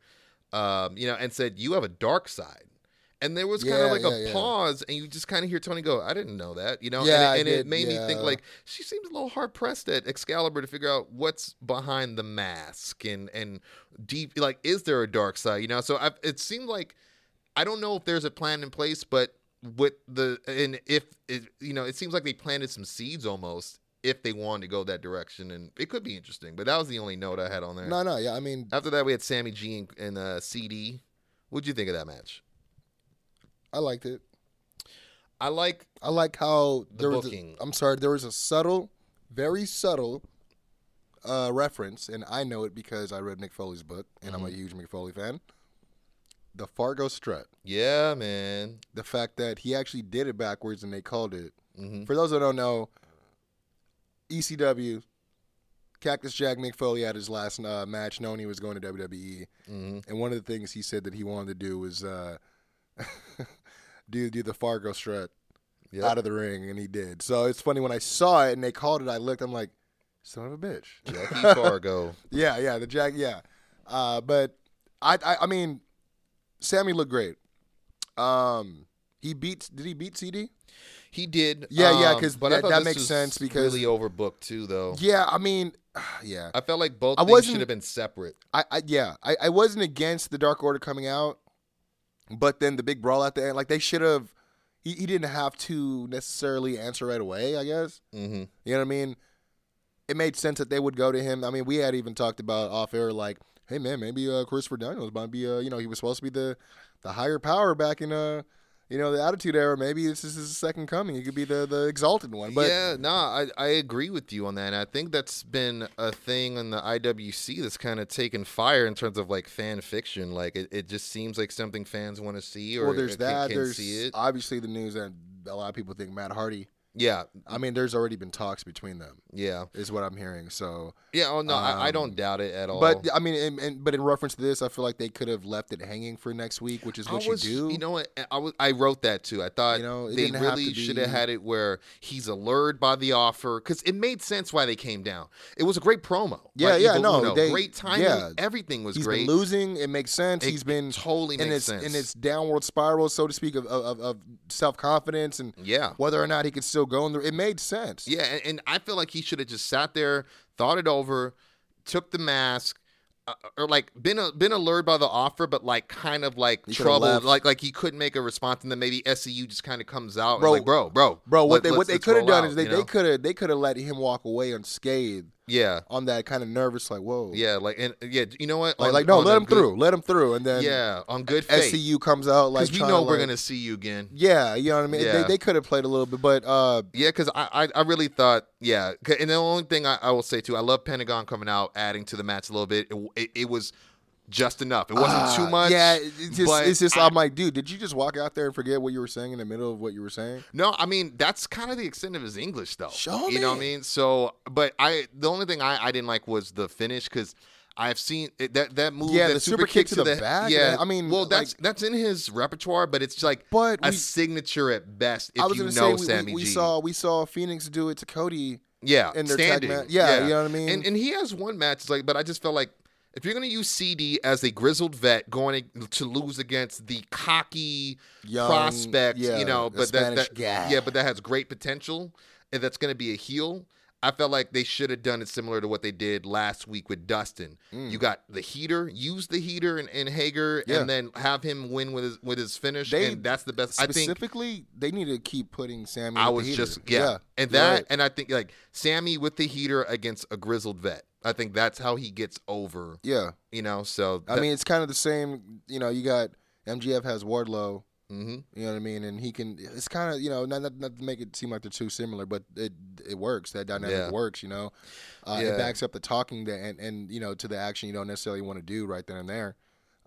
um, you know, and said you have a dark side. And there was kind Yeah, of like a yeah, yeah. pause, and you just kind of hear Tony go, "I didn't know that," you know. Yeah, and, it, and it made me think like she seems a little hard pressed at Excalibur to figure out what's behind the mask and and deep like is there a dark side, you know? So i it seemed like I don't know if there's a plan in place, but with the and if it, you know, it seems like they planted some seeds almost if they wanted to go that direction, and it could be interesting. But that was the only note I had on there. no, no, yeah. I mean, After that, we had Sammy G and, and uh, CD. What'd you think of that match? I liked it. I like I like how The there was. booking. A, I'm sorry, there was a subtle, very subtle uh, reference, and I know it because I read Mick Foley's book, and I'm a Mm-hmm. huge Mick Foley fan. The Fargo strut. yeah, man. The fact that he actually did it backwards and they called it. hmm For those that don't know, ECW, Cactus Jack Mick Foley had his last uh, match knowing he was going to WWE. hmm And one of the things he said that he wanted to do was uh, [LAUGHS] do do the Fargo strut Yep. out of the ring, and he did. So it's funny when I saw it and they called it. I looked. I'm like, son of a bitch. Jackie Fargo. [LAUGHS] Yeah, yeah, the Jack. Yeah, uh, but I, I, I mean, Sammy looked great. Um, he beat. Did he beat CD? He did. Yeah, yeah, Because but that- that makes was sense because- really overbooked too, though. Yeah, I mean, [SIGHS] yeah. I felt like both I things should have been separate. I, I yeah, I, I wasn't against the Dark Order coming out, but then the big brawl at the end, like they should have. He, he didn't have to necessarily answer right away. I guess hmm you know what I mean. It made sense that they would go to him. I mean, we had even talked about off air, like, hey man, maybe uh, Christopher Daniels might be, uh, you know, he was supposed to be the the higher power back in uh, you know, the Attitude Era. Maybe this is his second coming. He could be the the exalted one. But yeah, no, I, I agree with you on that. And I think that's been a thing in the IWC that's kind of taken fire in terms of like fan fiction. Like it, it just seems like something fans want to see or well, there's that. there's see it. obviously the news that a lot of people think Matt Hardy. Yeah, I mean, there's already been talks between them. yeah, is what I'm hearing. So, yeah. Oh no, I, I Um, don't doubt it at all. but I mean, and, and, but in reference to this, I feel like they could have left it hanging for next week, which is what was, you do. You know what? I was. I wrote that too. I thought You know, they didn't have really should have had it where he's allured by the offer because it made sense why they came down. It was a great promo. Yeah, by yeah, no, Uno. they- great timing. yeah. Everything was He's great. been losing. It makes sense. It- He's been totally in its sense. in its downward spiral, so to speak, of of, of self confidence and yeah, whether or not he could still go in there. It made sense. yeah, and, and I feel like he should have just sat there, thought it over, took the mask. Uh, or like been a, been allured by the offer, but like kind of like He troubled, like like he couldn't make a response, and then maybe SCU just kind of comes out, Bro, and like bro, bro, Bro, what let- they what they could have done out, is they, you they could have they could have let him walk away unscathed yeah, on that kind of nervous like whoa Yeah, like and yeah, you know what? like, On- like no let him good- through let him through and then Yeah, on good faith. SCU comes out like we know we're gonna see you again. yeah you know what I mean Yeah. they, they could have played a little bit but uh Yeah, because I, I I really thought yeah, and the only thing I, I will say too, I love Pentagon coming out, adding to the match a little bit. It, it, it was just enough. It wasn't Ah, too much. Yeah, it's just, it's just I- I'm like, dude, did you just walk out there and forget what you were saying in the middle of what you were saying? No, I mean that's kind of the extent of his English, though. Show you know what I mean? So, but I the only thing I, I didn't like was the finish because I've seen it, that that move. Yeah, that the super kick to the back, Yeah, man. I mean, well, that's like- that's in his repertoire, but it's like But a we- signature at best. If I was you know say we, Sammy we, we saw we saw Phoenix do it to Cody. yeah, in their tag standing. match. Yeah, you know what I mean? And and he has one match, it's like, but I just felt like if you're gonna use CD as a grizzled vet going to lose against the cocky Young, prospect, yeah, you know, but that, that yeah, but that has great potential, and that's gonna be a heel. I felt like they should have done it similar to what they did last week with Dustin. You got the heater, use the heater in, in Hager, Mm. Yeah. and then have him win with his with his finish, They- and that's the best. I think Specifically, they need to keep putting Sammy. I was the heater. just yeah, and that right. and I think like Sammy with the heater against a grizzled vet. I think that's how he gets over. yeah. You know, so I mean, it's kind of the same. You know, you got MJF has Wardlow. Hmm You know what I mean? And he can. It's kind of you know not, not not to make it seem like they're too similar, but it it works. That dynamic Yeah. works. You know, uh, Yeah. it backs up the talking that and and you know to the action you don't necessarily want to do right then and there.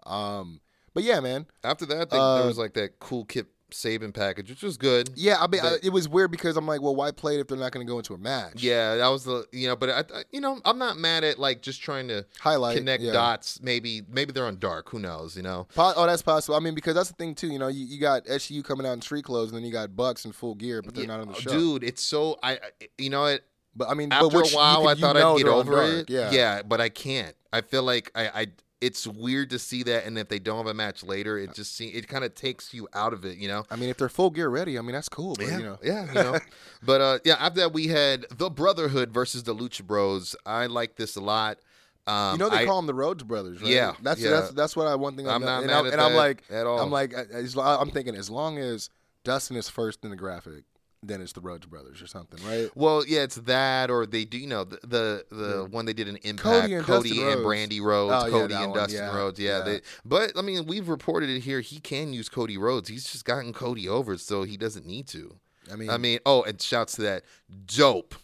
Um, but yeah, man. after that, they, Uh, there was like that cool Kip Sabian package, which was good. Yeah, I mean, I, it was weird because I'm like, well, why play it if they're not going to go into a match? Yeah, that was the you know, but I, I you know I'm not mad at like just trying to highlight connect yeah. dots. Maybe maybe they're on dark. Who knows? You know. Po- oh, that's possible. I mean, because that's the thing too. You know, you, you got SU coming out in street clothes, and then you got Bucks in full gear, but they're Yeah, not on the oh, show. Dude, it's so I I- you know what but I mean, after but which a while you, I thought I'd get over dark, it. Yeah, yeah, but I can't. I feel like I, I it's weird to see that, and if they don't have a match later, it just see it kind of takes you out of it. You know. I mean, if they're full gear ready, I mean, that's cool. But yeah, you know, yeah, you know. [LAUGHS] but uh, yeah, after that we had the Brotherhood versus the Lucha Bros. I like this a lot. Um, you know they I- call them the Rhodes Brothers, right? Yeah, that's yeah. that's that's what I one thing I'm not and, mad I'm, at and I'm like at all. I'm like as, I'm thinking as long as Dustin is first in the graphic, then it's the Rhodes Brothers or something, right? Well, yeah, it's that, or they do. You know, the the, the one they did an impact, Cody and Dustin and. Brandi Rhodes, Oh, Cody that and one, Dustin yeah, Rhodes. Yeah, yeah. They, but I mean, we've reported it here. He can use Cody Rhodes. He's just gotten Cody over, so he doesn't need to. I mean, I mean, oh, and shouts to that dope,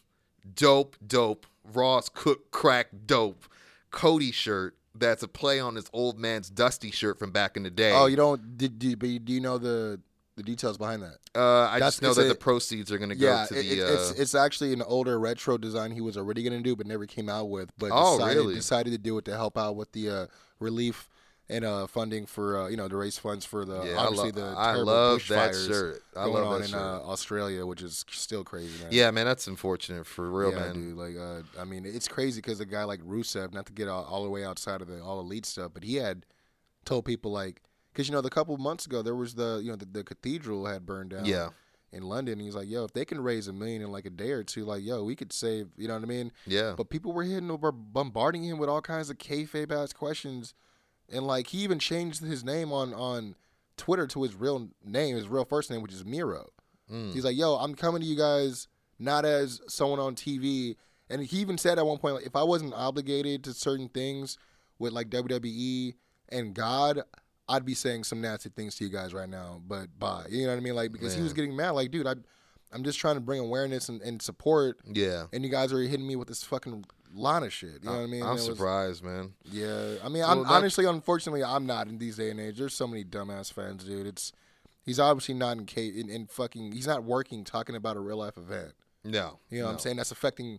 dope, dope, Ross Cook Crack Dope Cody shirt. That's a play on his old man's Dusty shirt from back in the day. oh, you don't did, did but you- do you know the the details behind that? uh, I that's- just know that a- the proceeds are going to go Yeah, to it- the. it- it's uh, it's actually an older retro design he was already gonna do, but never came out with. But Oh, decided, really? decided to do it to help out with the uh, relief and uh, funding for uh, you know to raise funds for the yeah, I, obviously lo- the I terrible love that bushfires shirt. I going love on that in uh, Australia, which is still crazy. Man. Yeah, man, that's unfortunate for real, yeah, man. dude. Like, uh, I mean, it's crazy because a guy like Rusev, not to get all, all the way outside of the all elite stuff, but he had told people like, because you know, the couple months ago there was the you know the, the cathedral had burned down. Yeah, In London, he's like, yo, if they can raise a million in like a day or two, like, yo, we could save. You know what I mean? yeah, But people were hitting over, bombarding him with all kinds of kayfabe ass questions, and like he even changed his name on on Twitter to his real name, his real first name, which is Miro. Mm. He's like, yo, I'm coming to you guys not as someone on TV, and he even said at one point, like, if I wasn't obligated to certain things with like WWE and God. I'd be saying some nasty things to you guys right now, but bye. You know what I mean? Like because he was getting mad. Like, dude, I, I'm just trying to bring awareness and, and support yeah. and you guys are hitting me with this fucking line of shit. You know what I mean? I'm was- surprised, man. yeah, I mean, Well, I'm not- honestly, unfortunately, I'm not in these day and age. There's so many dumbass fans, dude. It's he's obviously not in, in in fucking. He's not working talking about a real life event. No, You know what. I'm saying? That's affecting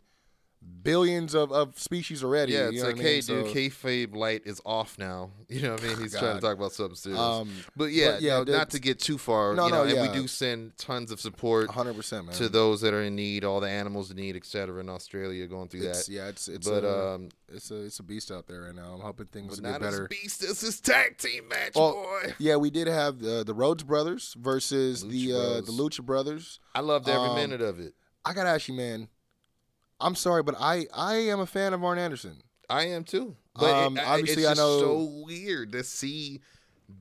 billions of, of species already. Yeah, you it's know like, what I mean? hey, dude, So, kayfabe light is off now. [LAUGHS] You know what I mean? He's trying to talk about something serious. Um, but yeah, but yeah, no, not to get too far. No, you know, no, and yeah. we do send tons of support 100 percent, man. to those that are in need, all the animals in need, et cetera, in Australia going through it's, that. yeah, it's it's but a, um, it's a it's a beast out there right now. I'm hoping things will get better. beast as this tag team match, Well, boy. Yeah, we did have the the Rhodes brothers versus Lucha the uh, the Lucha brothers. I loved every um, minute of it. I gotta ask you, man. I'm sorry, but I I am a fan of Arn Anderson. I am too. But it- Um, I- obviously, it's I know- so weird to see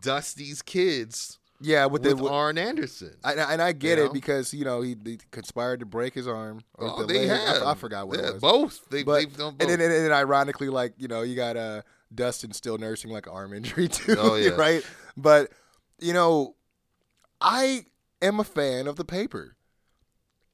Dusty's kids Yeah, with, with, the Arn Anderson. I, and I get you it because you know he, he conspired to break his arm. Oh, the they leg. I- have. I, forgot what Yeah, it was. Both. They, But they've done both. and then, and then ironically, like you know, you got uh, Dustin still nursing like an arm injury [LAUGHS] too, Oh, yeah. [LAUGHS] right? But you know, I am a fan of the paper.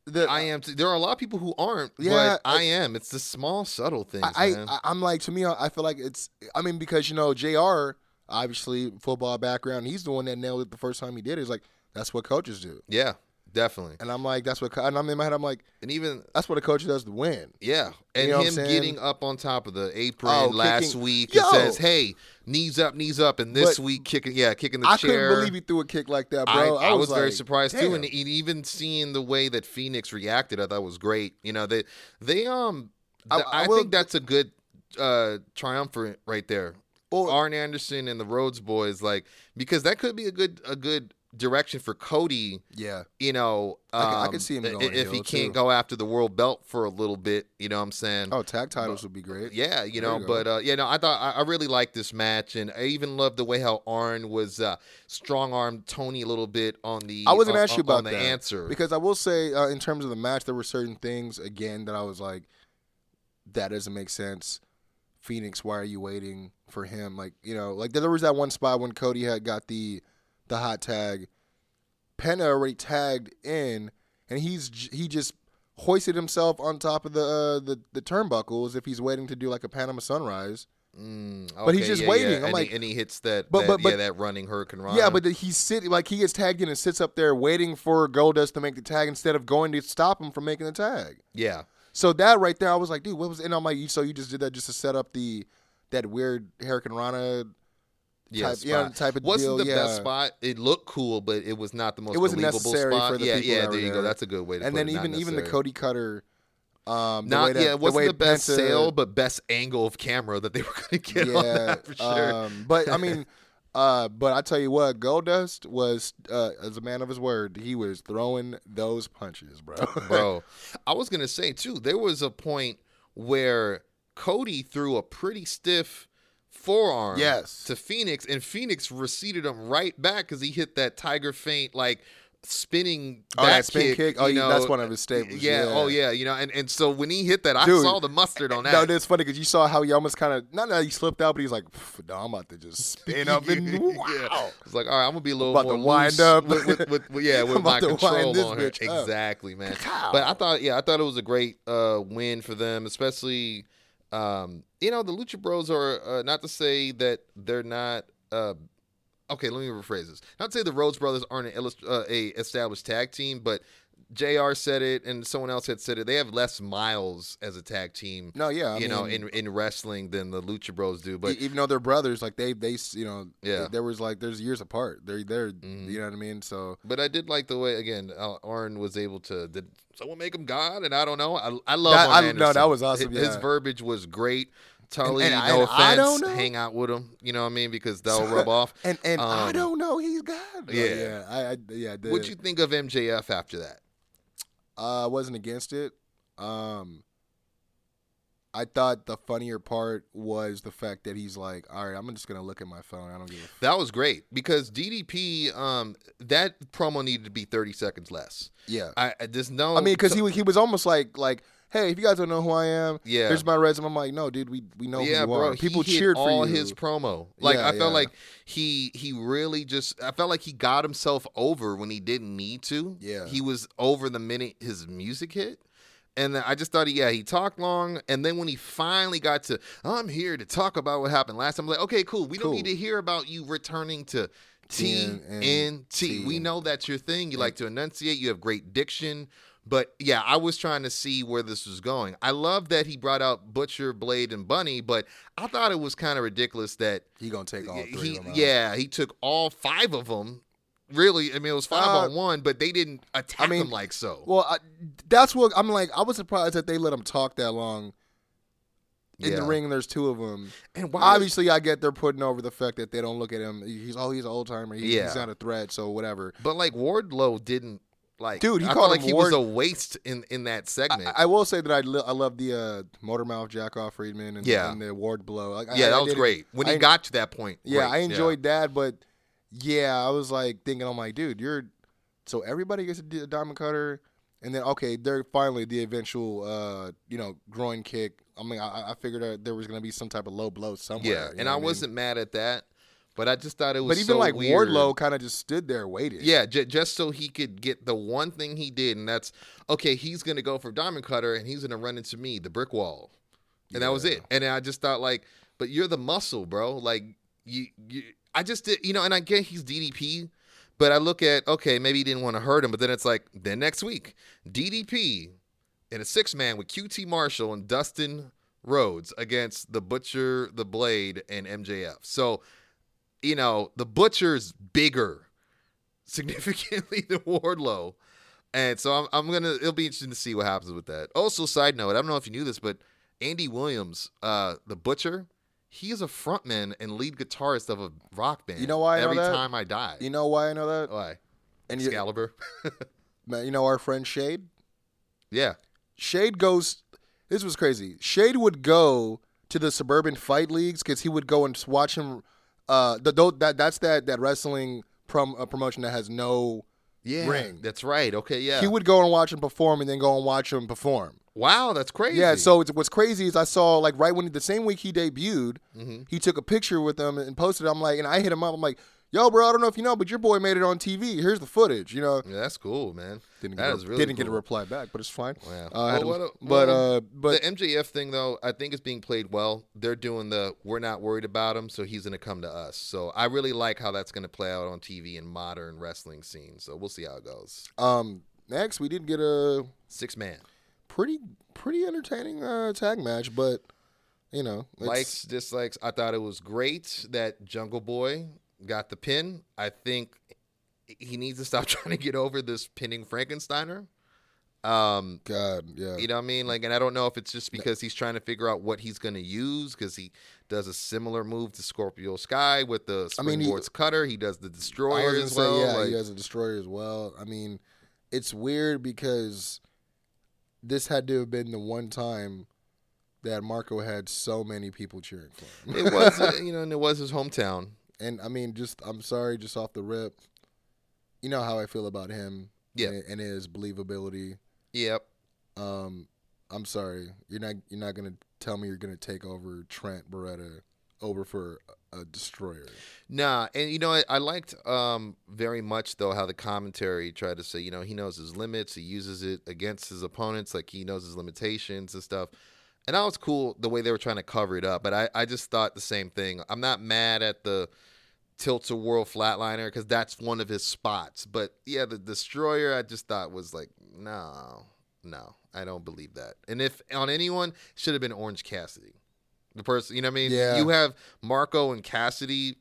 The, I am. Too. There are a lot of people who aren't. Yeah, but I am. It's the small, subtle things, I, man. I I'm like to me, I feel like it's. I mean, because you know, Jr. Obviously, football background. He's the one that nailed it the first time he did. it. It's like that's what coaches do. yeah, definitely. And I'm like, that's what. And I'm in my head. I'm like, And even that's what a coach does to win. Yeah, and know him getting up on top of the apron Oh, last kicking- week Yo! and says, "Hey, knees up, knees up," and this But week kicking, yeah, kicking the I chair. I couldn't believe he threw a kick like that, bro. I, I was, very like, surprised too, and even seeing the way that Phoenix reacted, I thought was great. You know, they they um, I- I I, will- think that's a good uh triumphant right there. Well- Arn Anderson and the Rhodes boys, like because that could be a good a good direction for Cody. Yeah, You know, I could- I um, could see him if he can't too. go after the world belt for a little bit. You know what I'm saying? Oh, tag titles would be great. Yeah, you There know, you but uh, yeah, no, I thought I, I really liked this match, and I even loved the way how Arn was uh, strong armed Tony a little bit on the. I was gonna on- ask you about the that answer because I will say, uh, in terms of the match, there were certain things again that I was like, that doesn't make sense. Phoenix, why are you waiting for him? Like, you know, like there was that one spot when Cody had got the the hot tag. Penta already tagged in, and he's he just hoisted himself on top of the uh, the the turnbuckle as if he's waiting to do like a Panama Sunrise. Mm, But he's just yeah, waiting. yeah, I'm and like- he, and he hits that, But- that but- yeah, that running Hurricanrana. Yeah, but he's sitting like he gets tagged in and sits up there waiting for Goldust to make the tag instead of going to stop him from making the tag. yeah, So that right there, I was like, dude, what was? And I'm like, you- so you just did that just to set up the that weird Hurricanrana yeah, type, yeah, type of wasn't deal. the yeah. best spot. It looked cool, but it was not the most It wasn't believable necessary spot. for the yeah, people yeah, there you go. That's a good way to And put then it. Even even the. Cody Cutter. Um, the Not that, yeah, it wasn't way the best Penta- sale, but best angle of camera that they [LAUGHS] were going to get on yeah, that for sure. Um, but I mean, [LAUGHS] uh, but I tell you what, Goldust was uh, as a man of his word. He was throwing those punches, bro. [LAUGHS] bro. I was gonna say too. There was a point where Cody threw a pretty stiff forearm, Yes. to Phoenix, and Phoenix receded him right back because he hit that tiger feint like spinning Oh, back that spin kick? Oh, you yeah, know. that's one of his staples, Yeah, yeah. oh yeah, you know, and, and so when he hit that, I Dude, saw the mustard on that. No, that's funny because you saw how he almost kind of not that he slipped out, but he's like, "No, I'm about to just spin [LAUGHS] up and [LAUGHS] wow." Yeah. It's like, all right, I'm gonna be a little About more to wind up. with, with, with, [LAUGHS] with- yeah, with I'm my control on her. Exactly, man. But I thought, yeah, I thought it was a great uh, win for them, especially, um, you know, the Lucha Bros are uh, not to say that they're not. Uh, okay, let me rephrase this. Not to say the Rhodes Brothers aren't an illust- uh, a established tag team, but Jr. said it, and someone else had said it. They have less miles as a tag team. No, yeah, I you know, in in wrestling than the Lucha Bros do. But even though they're brothers, like they they you know Yeah. Mm-hmm. there was like there's years apart. They're they're you know what I mean. So But I did like the way again uh, Arn was able to. Did someone make him God? And I don't know. I, I love That- I- no, that was awesome, His, his verbiage was great. Tully, and I- no I offense, don't know. hang out with him. You know what I mean? Because [LAUGHS] they'll rub off. and and I Um, don't know, he's God. yeah. yeah, I, I yeah. What'd you think of MJF after that? Uh, wasn't against it. Um, I thought the funnier part was the fact that he's like, all right, I'm just gonna look at my phone. I don't give a. F-. That was great because DDP, um, that promo needed to be thirty seconds less. Yeah, I, I there's no. I mean, because so- he he was almost like like, hey, if you guys don't know who I am, Yeah. here's my resume. I'm like, no, dude, we we know yeah, who you bro. are. People cheered for all you. his promo. Like Yeah, I felt yeah. like he he really just. I felt like he got himself over when he didn't need to. Yeah. he was over the minute his music hit. And I just thought, yeah, he talked long, and then when he finally got to, I'm here to talk about what happened last time. I'm like, okay, cool. We don't need to hear about you returning to. TNT. We know that's your thing. You like to enunciate. You have great diction. But yeah, I was trying to see where this was going. I love that he brought out Butcher, Blade, and Bunny, but I thought it was kind of ridiculous that He gonna take all three he, of them. yeah, he took all five of them. Really, I mean, it was five Uh, on one, but they didn't attack I mean, him like so. Well, I, that's what I'm like. I was surprised that they let him talk that long in the ring. And there's two of them. and why? Obviously, I get they're putting over the fact that they don't look at him. He's oh, he's an old timer. He, Yeah. He's not a threat. So whatever. but like Wardlow didn't like. Dude, he I called like he was a waste in in that segment. I, I will say that I, li- I love the uh, motor mouth jack off Friedman and, Yeah. and the ward blow. Like, yeah, I that was great when he got to that point. Yeah, great, I enjoyed that, but yeah, I was like thinking, I'm like, dude, you're so everybody gets a, a diamond cutter, and then okay, they're finally the eventual, uh, you know, groin kick. I mean, I, I figured there was gonna be some type of low blow somewhere. Yeah, and know I mean? wasn't mad at that, but I just thought it was. But even so like weird. Wardlow kind of just stood there waiting. Yeah, j- just so he could get the one thing he did, and that's okay. He's gonna go for diamond cutter, and he's gonna run into me, the brick wall, and that was it. And I just thought like, but you're the muscle, bro. Like you, you I just did, you know, and I get he's DDP, But I look at okay, maybe he didn't want to hurt him, but then it's like then next week, DDP in a six man with QT Marshall and Dustin Rhodes against the Butcher, the Blade, and MJF. So, you know, the Butcher's bigger [LAUGHS] significantly than Wardlow. And so I'm, I'm gonna it'll be interesting to see what happens with that. Also, side note, I don't know if you knew this, but Andy Williams, uh, the Butcher, he is a frontman and lead guitarist of a rock band. You know why I know Every that? time I die. You know why I know that? why? And Excalibur. [LAUGHS] man, you know our friend Shade. yeah. Shade goes. This was crazy. Shade would go to the suburban fight leagues because he would go and watch him. Uh, the, tho- that that's that that wrestling prom, uh, promotion that has no. Yeah. Ring. That's right. Okay. Yeah. He would go and watch him perform, and then go and watch him perform. wow. That's crazy. Yeah. So it's, what's crazy is I saw like right when the same week he debuted, Mm-hmm. he took a picture with them and posted. it. I'm like, and I hit him up. I'm like, Yo, bro, I don't know if you know, but your boy made it on TV. Here's the footage. You know, Yeah, that's cool, man. didn't That get, a, really didn't get a reply back, but it's fine. Wow. Uh, Well, to- a- but well, uh, but the MJF thing, though, I think is being played well. They're doing the we're not worried about him, so he's going to come to us. So I really like how that's going to play out on TV in modern wrestling scenes. So we'll see how it goes. um, next we did get a Six man. pretty pretty entertaining uh, tag match, but you know, it's- Likes, dislikes. I thought it was great that Jungle Boy got the pin. I think he needs to stop [LAUGHS] trying to get over this pinning Frankensteiner. Um, God, yeah. You know what I mean? Like, and I don't know if it's just because he's trying to figure out what he's going to use because he does a similar move to Scorpio Sky with the I mean, he- springboards cutter. He does the destroyer as say, well. yeah, like, he has a destroyer as well. I mean, it's weird because this had to have been the one time that Marko had so many people cheering for him. it was, [LAUGHS] uh, you know, and it was his hometown. And I mean, just I'm sorry, just off the rip, you know how I feel about him, Yeah. and, and his believability. Yep. Um, I'm sorry, you're not you're not gonna tell me you're gonna take over Trent Beretta over for a, a destroyer. Nah, and you know, I, I liked um, very much though how the commentary tried to say, you know, he knows his limits, he uses it against his opponents, like he knows his limitations and stuff. And that was cool the way they were trying to cover it up. But I, I just thought the same thing. I'm not mad at the tilt a world flatliner because that's one of his spots. But yeah, the destroyer I just thought was like, no, no, I don't believe that. And if on anyone, should have been Orange Cassidy. The person, you know what I mean? Yeah. You have Marko and Cassidy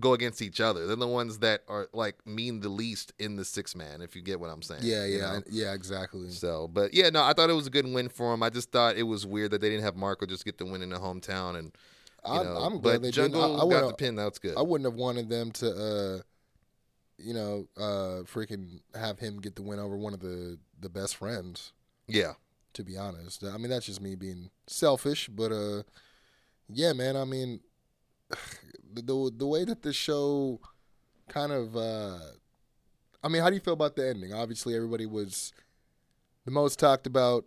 go against each other. They're the ones that are like mean the least in the six man, if you get what I'm saying. Yeah, you yeah, know? yeah, exactly. So, but yeah, no, I thought it was a good win for him. I just thought it was weird that they didn't have Marko just get the win in the hometown, and you I, I'm glad they Jungle didn't. I, I got the pin. That's good. I wouldn't have wanted them to, uh, you know, uh, freaking have him get the win over one of the the best friends. yeah, To be honest, I mean that's just me being selfish, but uh, yeah, man. I mean, [SIGHS] the the, the way that the show kind of, uh, I mean, how do you feel about the ending? Obviously, everybody was the most talked about.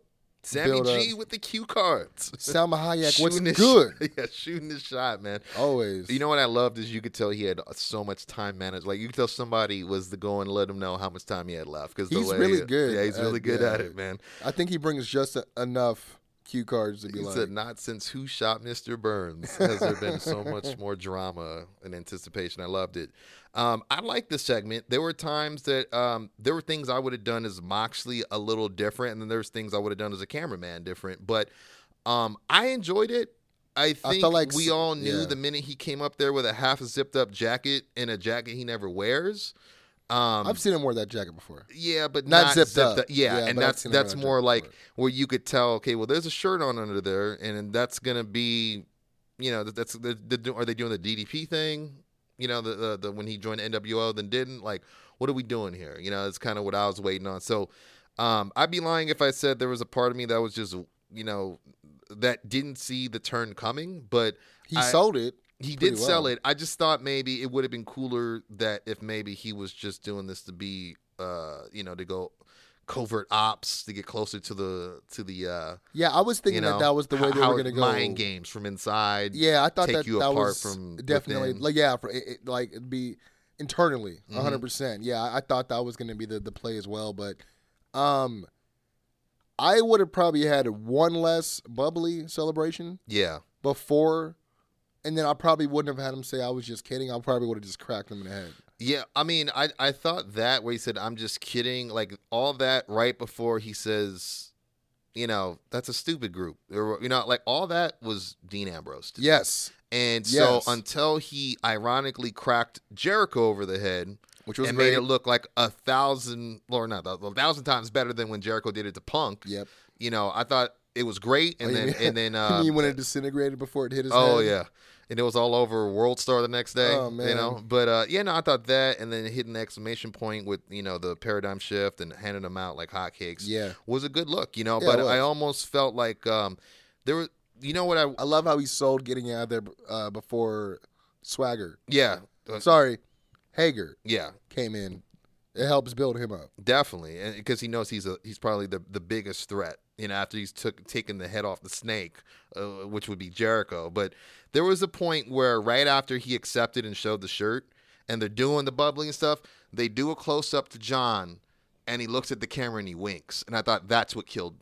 Sammy build G up. with the cue cards. Salma Hayek, what's Shooting his- good? [LAUGHS] yeah, shooting the shot, man. Always. You know what I loved is you could tell he had so much time managed. Like you could tell somebody was to go and let him know how much time he had left because He's really good Yeah, he's really at- good yeah. at it, man. I think he brings just a, enough cue cards to be He like. said, "Not since Who Shot Mr. Burns has there been so much more drama and anticipation." I loved it. Um, I like the segment. There were times that um, there were things I would have done as Moxley a little different, and then there's things I would have done as a cameraman different. But um, I enjoyed it. I think felt like we all knew yeah. the minute he came up there with a half zipped up jacket and a jacket he never wears. Um, I've seen him wear that jacket before. yeah, but Not not, zipped zipped, up. up. Yeah, Yeah, and that's seen him wear that's that more like before. where you could tell. Okay, well, there's a shirt on under there, and that's gonna be, you know, that's the, the, are they doing the DDP thing? You know, the, the the when he joined NWO, then didn't. Like, what are we doing here? You know, it's kind of what I was waiting on. So, um, I'd be lying if I said there was a part of me that was just, you know, that didn't see the turn coming, but He I- sold it. He did sell it. I just thought maybe it would have been cooler that if maybe he was just doing this to be, uh, you know, to go covert ops to get closer to the to the, uh, Yeah, I was you thinking know, that that was the way they were going to go. mind games from inside. Yeah, I thought take that you that apart was from definitely within. like yeah, for it, it, like it'd be internally, Mhm. 100. percent Yeah, I, I thought that was going to be the the play as well, but um, I would have probably had one less bubbly celebration yeah, before, and then I probably wouldn't have had him say I was just kidding. I probably would have just cracked him in the head. Yeah, I mean, I I thought that where he said, "I'm just kidding," like all that right before he says, you know, that's a stupid group, or you know, like all that was Dean Ambrose. Yes, And so Yes. until he ironically cracked Jericho over the head which was and great. made it look like a thousand, or not a thousand times better than when Jericho did it to Punk. Yep. You know, I thought it was great, and Oh, then mean- and then [LAUGHS] You uh, mean when it disintegrated before it hit his Oh head? yeah, and it was all over World Star the next day. Oh, you know. But uh, yeah, no, I thought that, and then hitting the exclamation point with you know the paradigm shift and handing them out like hotcakes. Yeah. was a good look. You know, Yeah, but. I almost felt like um, there was. You know what I? I love how he sold getting out of there uh, before Swagger. Yeah, uh, Sorry, Hager yeah, came in. It helps build him up. definitely, and because he knows he's a he's probably the the biggest threat. You know, after he's took taken the head off the snake, uh, which would be Jericho. But there was a point where right after he accepted and showed the shirt, and they're doing the bubbling and stuff, they do a close up to John, and he looks at the camera and he winks, and I thought that's what killed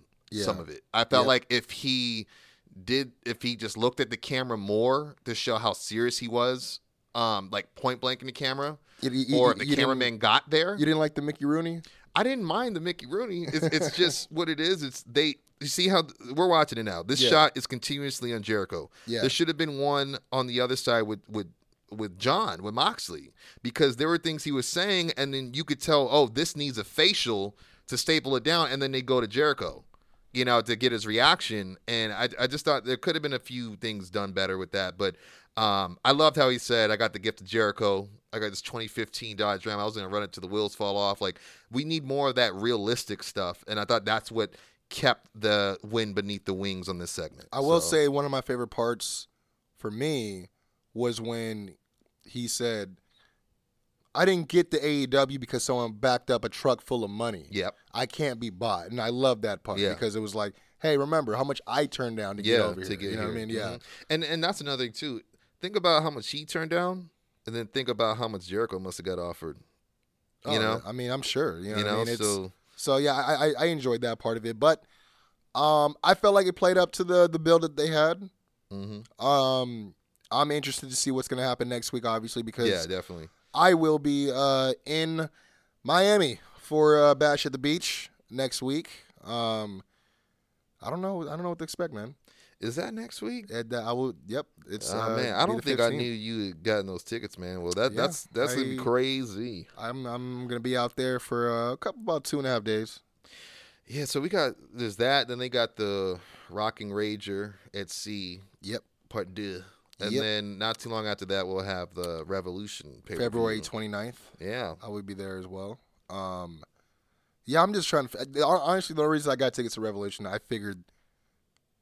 some of it. I felt like if he did, if he just looked at the camera more to show how serious he was, um, like point blank in the camera, You- you- or if the cameraman got there, You didn't like the Mickey Rooney? I didn't mind the Mickey Rooney. It's, it's [LAUGHS] just what it is. It's they. You see how we're watching it now. This Yeah. shot is continuously on Jericho. Yeah. There should have been one on the other side with with with John with Moxley because there were things he was saying, and then you could tell, oh, this needs a facial to staple it down, and then they go to Jericho, you know, to get his reaction. And I I just thought there could have been a few things done better with that, but. Um, I loved how he said, "I got the gift of Jericho. I got this 2015 Dodge Ram. I was gonna run it till the wheels fall off." Like we need more of that realistic stuff, and I thought that's what kept the wind beneath the wings on this segment. I will So, say one of my favorite parts for me was when he said, I didn't get the AEW because someone backed up a truck full of money. "Yep, I can't be bought. And I love that part Yeah. because it was like, hey, remember how much I turned down to yeah, get over to here. get you know here. what I mean? Yeah. Mhm. and and that's another thing too. Think about how much he turned down, and then think about how much Jericho must have got offered. You Oh, know, I mean, I'm sure. You know, you what I mean? It's, so So yeah, I, I I enjoyed that part of it, but um, I felt like it played up to the the build that they had. mhm. Um, I'm interested to see what's going to happen next week, obviously, because yeah, definitely. I will be uh, in Miami for uh, Bash at the Beach next week. Um, I don't know. I don't know what to expect, man. Is that next week? And, uh, I will. Yep. It's. Oh uh, man, I don't think I knew you had gotten those tickets, man. Well, that Yeah, that's that's gonna be crazy. I'm I'm gonna be out there for uh, a couple about two and a half days. Yeah, so we got there's that. Then they got the Rocking Rager at Sea Yep. Part Deux, and Yep. then not too long after that we'll have the Revolution. February 29th. Yeah, I would be there as well. Um, yeah, I'm just trying to. Honestly, the only reason I got tickets to Revolution, I figured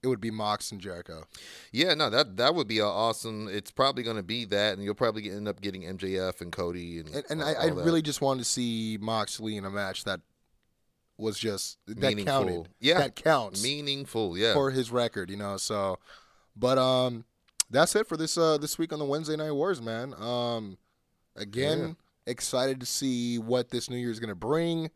it would be Mox and Jericho. yeah. No, that that would be awesome. It's probably going to be that, and you'll probably end up getting MJF and Cody and And, and all- I, I all that. really just wanted to see Moxley in a match that was just that Meaningful. counted. Yeah. that counts meaningful. Yeah, for his record, you know. So, but um, that's it for this uh this week on the Wednesday Night Wars, man. Um, again, excited to see what this New Year is gonna bring.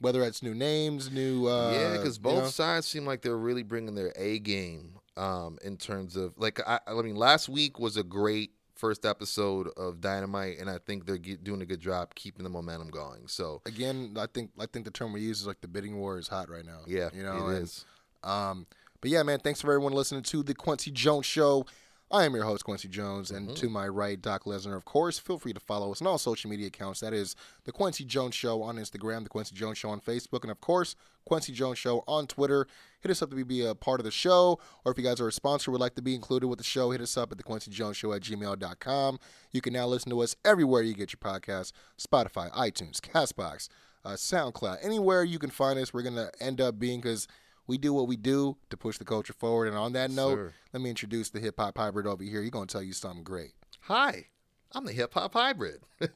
Whether it's new names, new uh, yeah, because you both know. sides seem like they're really bringing their A game. Um, in terms of like, I, I mean, last week was a great first episode of Dynamite, and I think they're get, doing a good job keeping the momentum going. So again, I think I think the term we use is like the bidding war is hot right now. yeah, you know, it and, is. Um, but yeah, man, thanks for everyone listening to the Kwency Jones Show. I am your host, Kwency Jones, and Mm-hmm. to my right, Doc Lesnar. Of course, feel free to follow us on all social media accounts. That is the Kwency Jones Show on Instagram, the Kwency Jones Show on Facebook, and of course, Kwency Jones Show on Twitter. Hit us up to be a part of the show, or if you guys are a sponsor, would like to be included with the show, hit us up at the Kwency Jones Show at gmail.com. You can now listen to us everywhere you get your podcasts Spotify, iTunes, Castbox, uh, SoundCloud, anywhere you can find us. We're going to end up being because we do what we do to push the culture forward. And on that note, sir. let me introduce the hip hop hybrid over here. He's going to tell you something great. Hi, I'm the hip hop hybrid. [LAUGHS]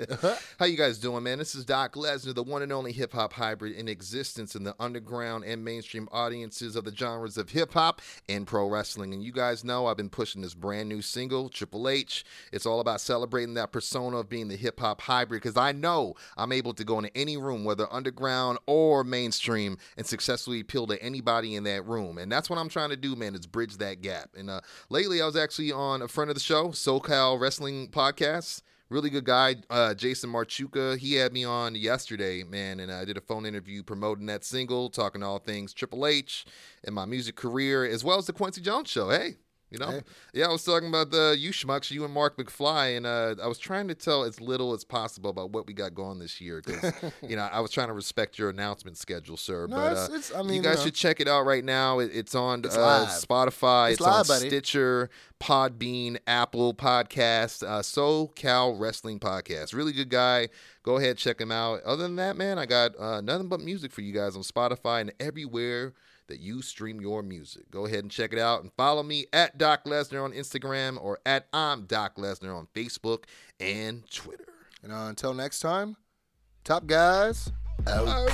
How you guys doing, man? This is Doc Lesnar, the one and only hip hop hybrid in existence in the underground and mainstream audiences of the genres of hip hop and pro wrestling. And you guys know I've been pushing this brand new single, Triple H. It's all about celebrating that persona of being the hip hop hybrid because I know I'm able to go into any room, whether underground or mainstream, and successfully appeal to anybody in that room. And that's what I'm trying to do, man, is bridge that gap. And uh, lately, I was actually on a friend of the show, SoCal Wrestling Podcast. Really good guy, uh, Jason Marchuka. He had me on yesterday, man, and I did a phone interview promoting that single, talking all things Triple H and my music career, as well as the Kwency Jones show. Hey, you know, Hey. yeah, I was talking about the you schmucks, you and Mark McFly, and uh, I was trying to tell as little as possible about what we got going this year because [LAUGHS] you know I was trying to respect your announcement schedule, sir. No, but it's- uh, it's- I mean, you you guys know. should check it out right now. It, it's on It's uh. Spotify, It's it's, on live, buddy. Stitcher, Podbean, Apple Podcast, uh, SoCal Wrestling Podcast. Really good guy. Go ahead, check him out. Other than that, man, I got uh, nothing but music for you guys on Spotify and everywhere that you stream your music. Go ahead and check it out and follow me at Doc Lesnar on Instagram or at I'm Doc Lesnar on Facebook and Twitter. And uh, until next time, top guys out.